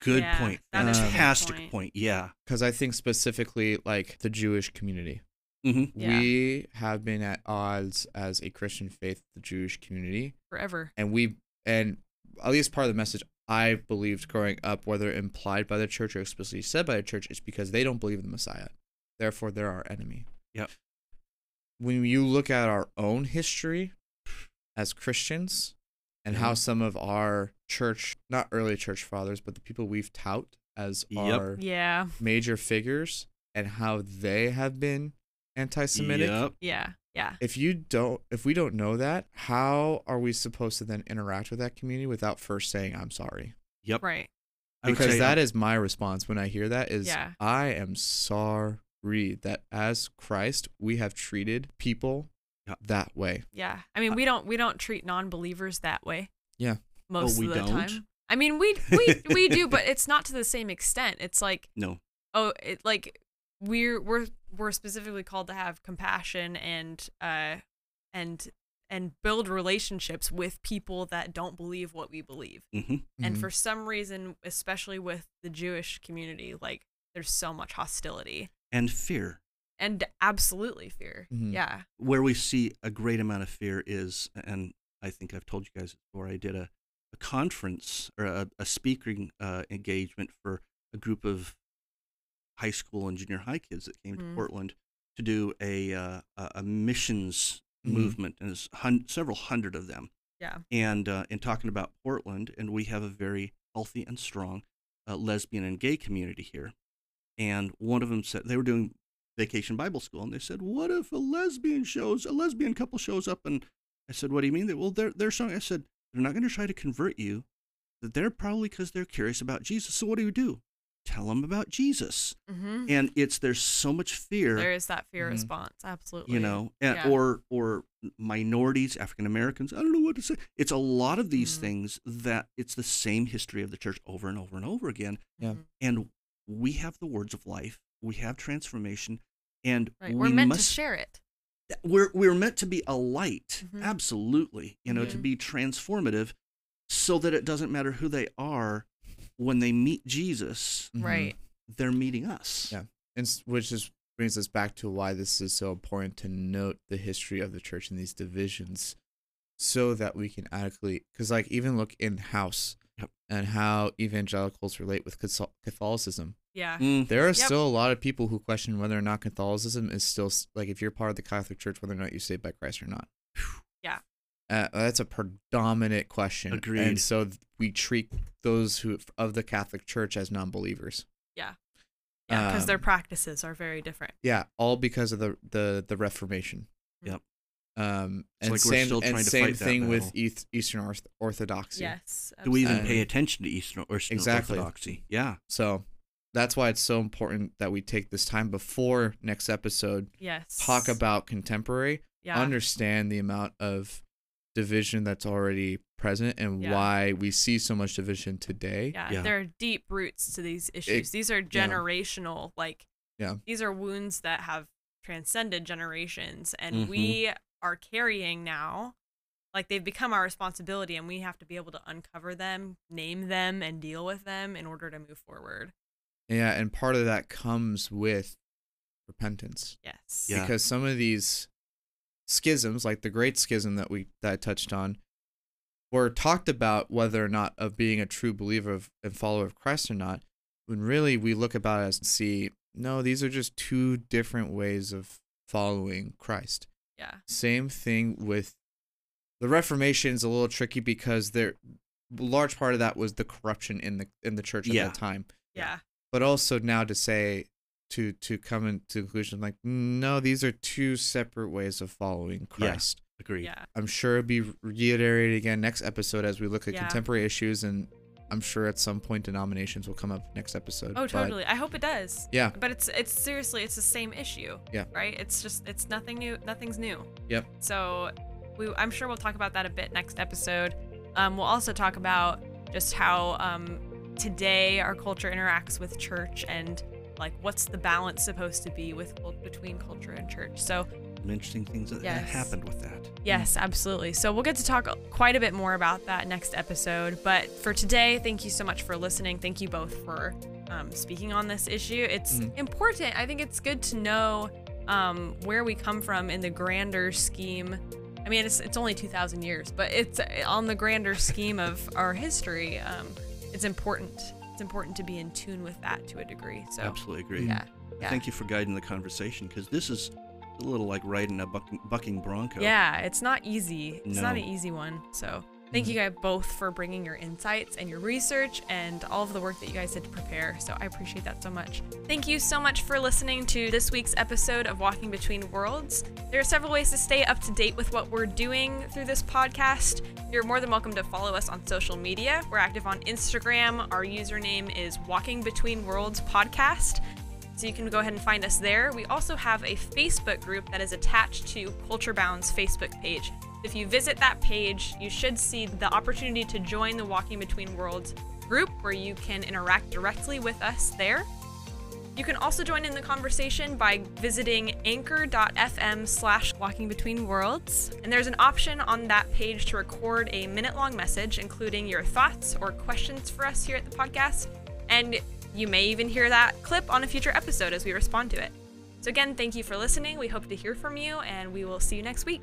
[SPEAKER 3] Good
[SPEAKER 2] Yeah,
[SPEAKER 3] point.
[SPEAKER 1] that is a good
[SPEAKER 3] Fantastic
[SPEAKER 2] point.
[SPEAKER 3] point. Yeah.
[SPEAKER 1] Because I think specifically like the Jewish community.
[SPEAKER 3] hmm
[SPEAKER 2] Yeah.
[SPEAKER 1] We have been at odds as a Christian faith, the Jewish community,
[SPEAKER 2] Forever.
[SPEAKER 1] and we and at least part of the message I believed growing up, whether implied by the church or explicitly said by the church, is because they don't believe in the Messiah. Therefore, they're our enemy.
[SPEAKER 3] Yep.
[SPEAKER 1] When you look at our own history as Christians and how
[SPEAKER 3] Mhm.
[SPEAKER 1] some of our church, not early church fathers, but the people we've tout as
[SPEAKER 3] Yep.
[SPEAKER 1] our
[SPEAKER 2] Yeah.
[SPEAKER 1] major figures and how they have been anti-Semitic.
[SPEAKER 3] Yep.
[SPEAKER 2] Yeah. Yeah.
[SPEAKER 1] If you don't, if we don't know that, how are we supposed to then interact with that community without first saying I'm sorry?
[SPEAKER 3] Yep.
[SPEAKER 2] Right.
[SPEAKER 1] Because
[SPEAKER 3] say,
[SPEAKER 1] that is my response when I hear that is
[SPEAKER 2] Yeah.
[SPEAKER 1] I am sorry that as Christ we have treated people
[SPEAKER 3] Yeah.
[SPEAKER 1] That way.
[SPEAKER 2] Yeah. I mean, we don't we don't treat non-believers that way.
[SPEAKER 1] Yeah.
[SPEAKER 2] Most
[SPEAKER 3] Oh, we
[SPEAKER 2] of the
[SPEAKER 3] don't?
[SPEAKER 2] time. I mean, we we we do, but it's not to the same extent. It's like
[SPEAKER 3] no.
[SPEAKER 2] oh, it like we're we're we're specifically called to have compassion and uh and and build relationships with people that don't believe what we believe.
[SPEAKER 3] hmm
[SPEAKER 2] And
[SPEAKER 1] Mhm.
[SPEAKER 2] for some reason, especially with the Jewish community, like there's so much hostility
[SPEAKER 3] And fear.
[SPEAKER 2] And absolutely fear.
[SPEAKER 1] Mhm.
[SPEAKER 2] Yeah.
[SPEAKER 3] Where we see a great amount of fear is, and I think I've told you guys before, I did a, a conference or a, a speaking uh, engagement for a group of high school and junior high kids that came
[SPEAKER 2] Mhm.
[SPEAKER 3] to Portland to do a, uh, a missions
[SPEAKER 1] Mhm.
[SPEAKER 3] movement, and there's hun- several hundred of them.
[SPEAKER 2] Yeah.
[SPEAKER 3] and uh, in talking about Portland, and we have a very healthy and strong uh, lesbian and gay community here. And one of them said they were doing vacation Bible school, and they said, "What if a lesbian shows a lesbian couple shows up?" And I said, "What do you mean?" They well, they're they're showing. I said, "They're not going to try to convert you. That they're probably because they're curious about Jesus. So what do you do? Tell them about Jesus."
[SPEAKER 2] Mm-hmm.
[SPEAKER 3] And it's there's so much fear
[SPEAKER 2] There is that fear
[SPEAKER 1] Mhm.
[SPEAKER 2] response. Absolutely.
[SPEAKER 3] you know and,
[SPEAKER 2] Yeah.
[SPEAKER 3] or or minorities african americans i don't know what to say it's a lot of these
[SPEAKER 2] Mm.
[SPEAKER 3] things that it's the same history of the church over and over and over again
[SPEAKER 1] Yeah.
[SPEAKER 2] Mhm.
[SPEAKER 3] and we have the words of life we have transformation and
[SPEAKER 2] Right.
[SPEAKER 3] we
[SPEAKER 2] We're meant
[SPEAKER 3] must
[SPEAKER 2] to share it.
[SPEAKER 3] we're we're meant to be a light
[SPEAKER 2] Mhm.
[SPEAKER 3] absolutely you know to be transformative so that it doesn't matter who they are when they meet jesus.
[SPEAKER 2] Right.
[SPEAKER 3] they're meeting us
[SPEAKER 1] Yeah. And which is brings us back to why this is so important to note the history of the church and these divisions so that we can adequately because like even look in house
[SPEAKER 3] Yep.
[SPEAKER 1] and how evangelicals relate with catholicism
[SPEAKER 2] Yeah.
[SPEAKER 3] Mm,
[SPEAKER 1] there are
[SPEAKER 2] Yep.
[SPEAKER 1] still a lot of people who question whether or not catholicism is still like if you're part of the catholic church whether or not you're saved by christ or not
[SPEAKER 2] Yeah.
[SPEAKER 1] uh, that's a predominant question
[SPEAKER 3] Agreed.
[SPEAKER 1] and so we treat those who of the catholic church as non-believers
[SPEAKER 2] Yeah. Yeah, because their
[SPEAKER 1] Um,
[SPEAKER 2] practices are very different.
[SPEAKER 1] Yeah, all because of the the the Reformation.
[SPEAKER 3] Yep.
[SPEAKER 1] Um,
[SPEAKER 3] It's
[SPEAKER 1] and
[SPEAKER 3] like we're
[SPEAKER 1] same
[SPEAKER 3] still
[SPEAKER 1] and
[SPEAKER 3] trying to
[SPEAKER 1] same
[SPEAKER 3] fight that
[SPEAKER 1] thing with. East, Eastern Orth- Orthodoxy.
[SPEAKER 2] Yes.
[SPEAKER 3] do we even
[SPEAKER 1] And-
[SPEAKER 3] pay attention to eastern or Eastern
[SPEAKER 1] Exactly.
[SPEAKER 3] orthodoxy yeah
[SPEAKER 1] So that's why it's so important that we take this time before next episode
[SPEAKER 2] Yes.
[SPEAKER 1] talk about contemporary,
[SPEAKER 2] Yeah.
[SPEAKER 1] understand the amount of division that's already present and
[SPEAKER 2] Yeah.
[SPEAKER 1] why we see so much division today.
[SPEAKER 2] yeah,
[SPEAKER 3] Yeah.
[SPEAKER 2] There are deep roots to these issues. these are generational. Like.
[SPEAKER 1] Yeah.
[SPEAKER 2] These are wounds that have transcended generations, and
[SPEAKER 3] Mhm.
[SPEAKER 2] we are carrying now. Like they've become our responsibility, and we have to be able to uncover them, name them, and deal with them in order to move forward.
[SPEAKER 1] Yeah, and part of that comes with repentance.
[SPEAKER 2] Yes.
[SPEAKER 3] Yeah.
[SPEAKER 1] because some of these schisms like the great schism that we that I touched on were talked about whether or not of being a true believer of, and follower of Christ or not when really we look about it as see no these are just two different ways of following Christ
[SPEAKER 2] Yeah.
[SPEAKER 1] same thing with the reformation is a little tricky because there large part of that was the corruption in the in the church at
[SPEAKER 3] Yeah.
[SPEAKER 1] that time
[SPEAKER 2] Yeah.
[SPEAKER 1] But also now to say to to come into conclusion like no these are two separate ways of following
[SPEAKER 3] Yeah.
[SPEAKER 1] christ
[SPEAKER 3] agreed
[SPEAKER 2] Yeah.
[SPEAKER 1] i'm sure it'll be reiterated again next episode as we look at
[SPEAKER 2] Yeah.
[SPEAKER 1] contemporary issues and I'm sure at some point denominations will come up next episode.
[SPEAKER 2] Oh,
[SPEAKER 1] but-
[SPEAKER 2] totally. I hope it does.
[SPEAKER 1] Yeah.
[SPEAKER 2] But it's it's seriously it's the same issue.
[SPEAKER 1] Yeah.
[SPEAKER 2] Right. It's just it's nothing new. Nothing's new.
[SPEAKER 1] Yep.
[SPEAKER 2] So we I'm sure we'll talk about that a bit next episode. Um, we'll also talk about just how um, today our culture interacts with church and like what's the balance supposed to be with between culture and church. So
[SPEAKER 3] interesting things that,
[SPEAKER 2] Yes.
[SPEAKER 3] happened with that.
[SPEAKER 2] Yes, absolutely. So we'll get to talk quite a bit more about that next episode. But for today, thank you so much for listening. Thank you both for um, speaking on this issue. It's
[SPEAKER 1] Mhm.
[SPEAKER 2] important. I think it's good to know um, where we come from in the grander scheme. I mean, it's, it's only 2,000 years, but it's on the grander scheme of our history. Um, it's important. It's important to be in tune with that to a degree. So,
[SPEAKER 3] Absolutely agree.
[SPEAKER 2] yeah. Yeah.
[SPEAKER 3] Thank you for guiding the conversation because this is a little like riding a bucking, bucking bronco.
[SPEAKER 2] Yeah, it's not easy. It's not an easy one. So thank you guys both for bringing your insights and your research and all of the work that you guys did to prepare. So I appreciate that so much. Thank you so much for listening to this week's episode of Walking Between Worlds. There are several ways to stay up to date with what we're doing through this podcast. You're more than welcome to follow us on social media. We're active on Instagram. Our username is Walking Between Worlds Podcast. So you can go ahead and find us there. We also have a Facebook group that is attached to Culture Bound's Facebook page. If you visit that page, you should see the opportunity to join the Walking Between Worlds group where you can interact directly with us there. You can also join in the conversation by visiting anchor.fm slash walking between worlds. And there's an option on that page to record a minute long message, including your thoughts or questions for us here at the podcast. And you may even hear that clip on a future episode as we respond to it. So, again, thank you for listening. We hope to hear from you, and we will see you next week.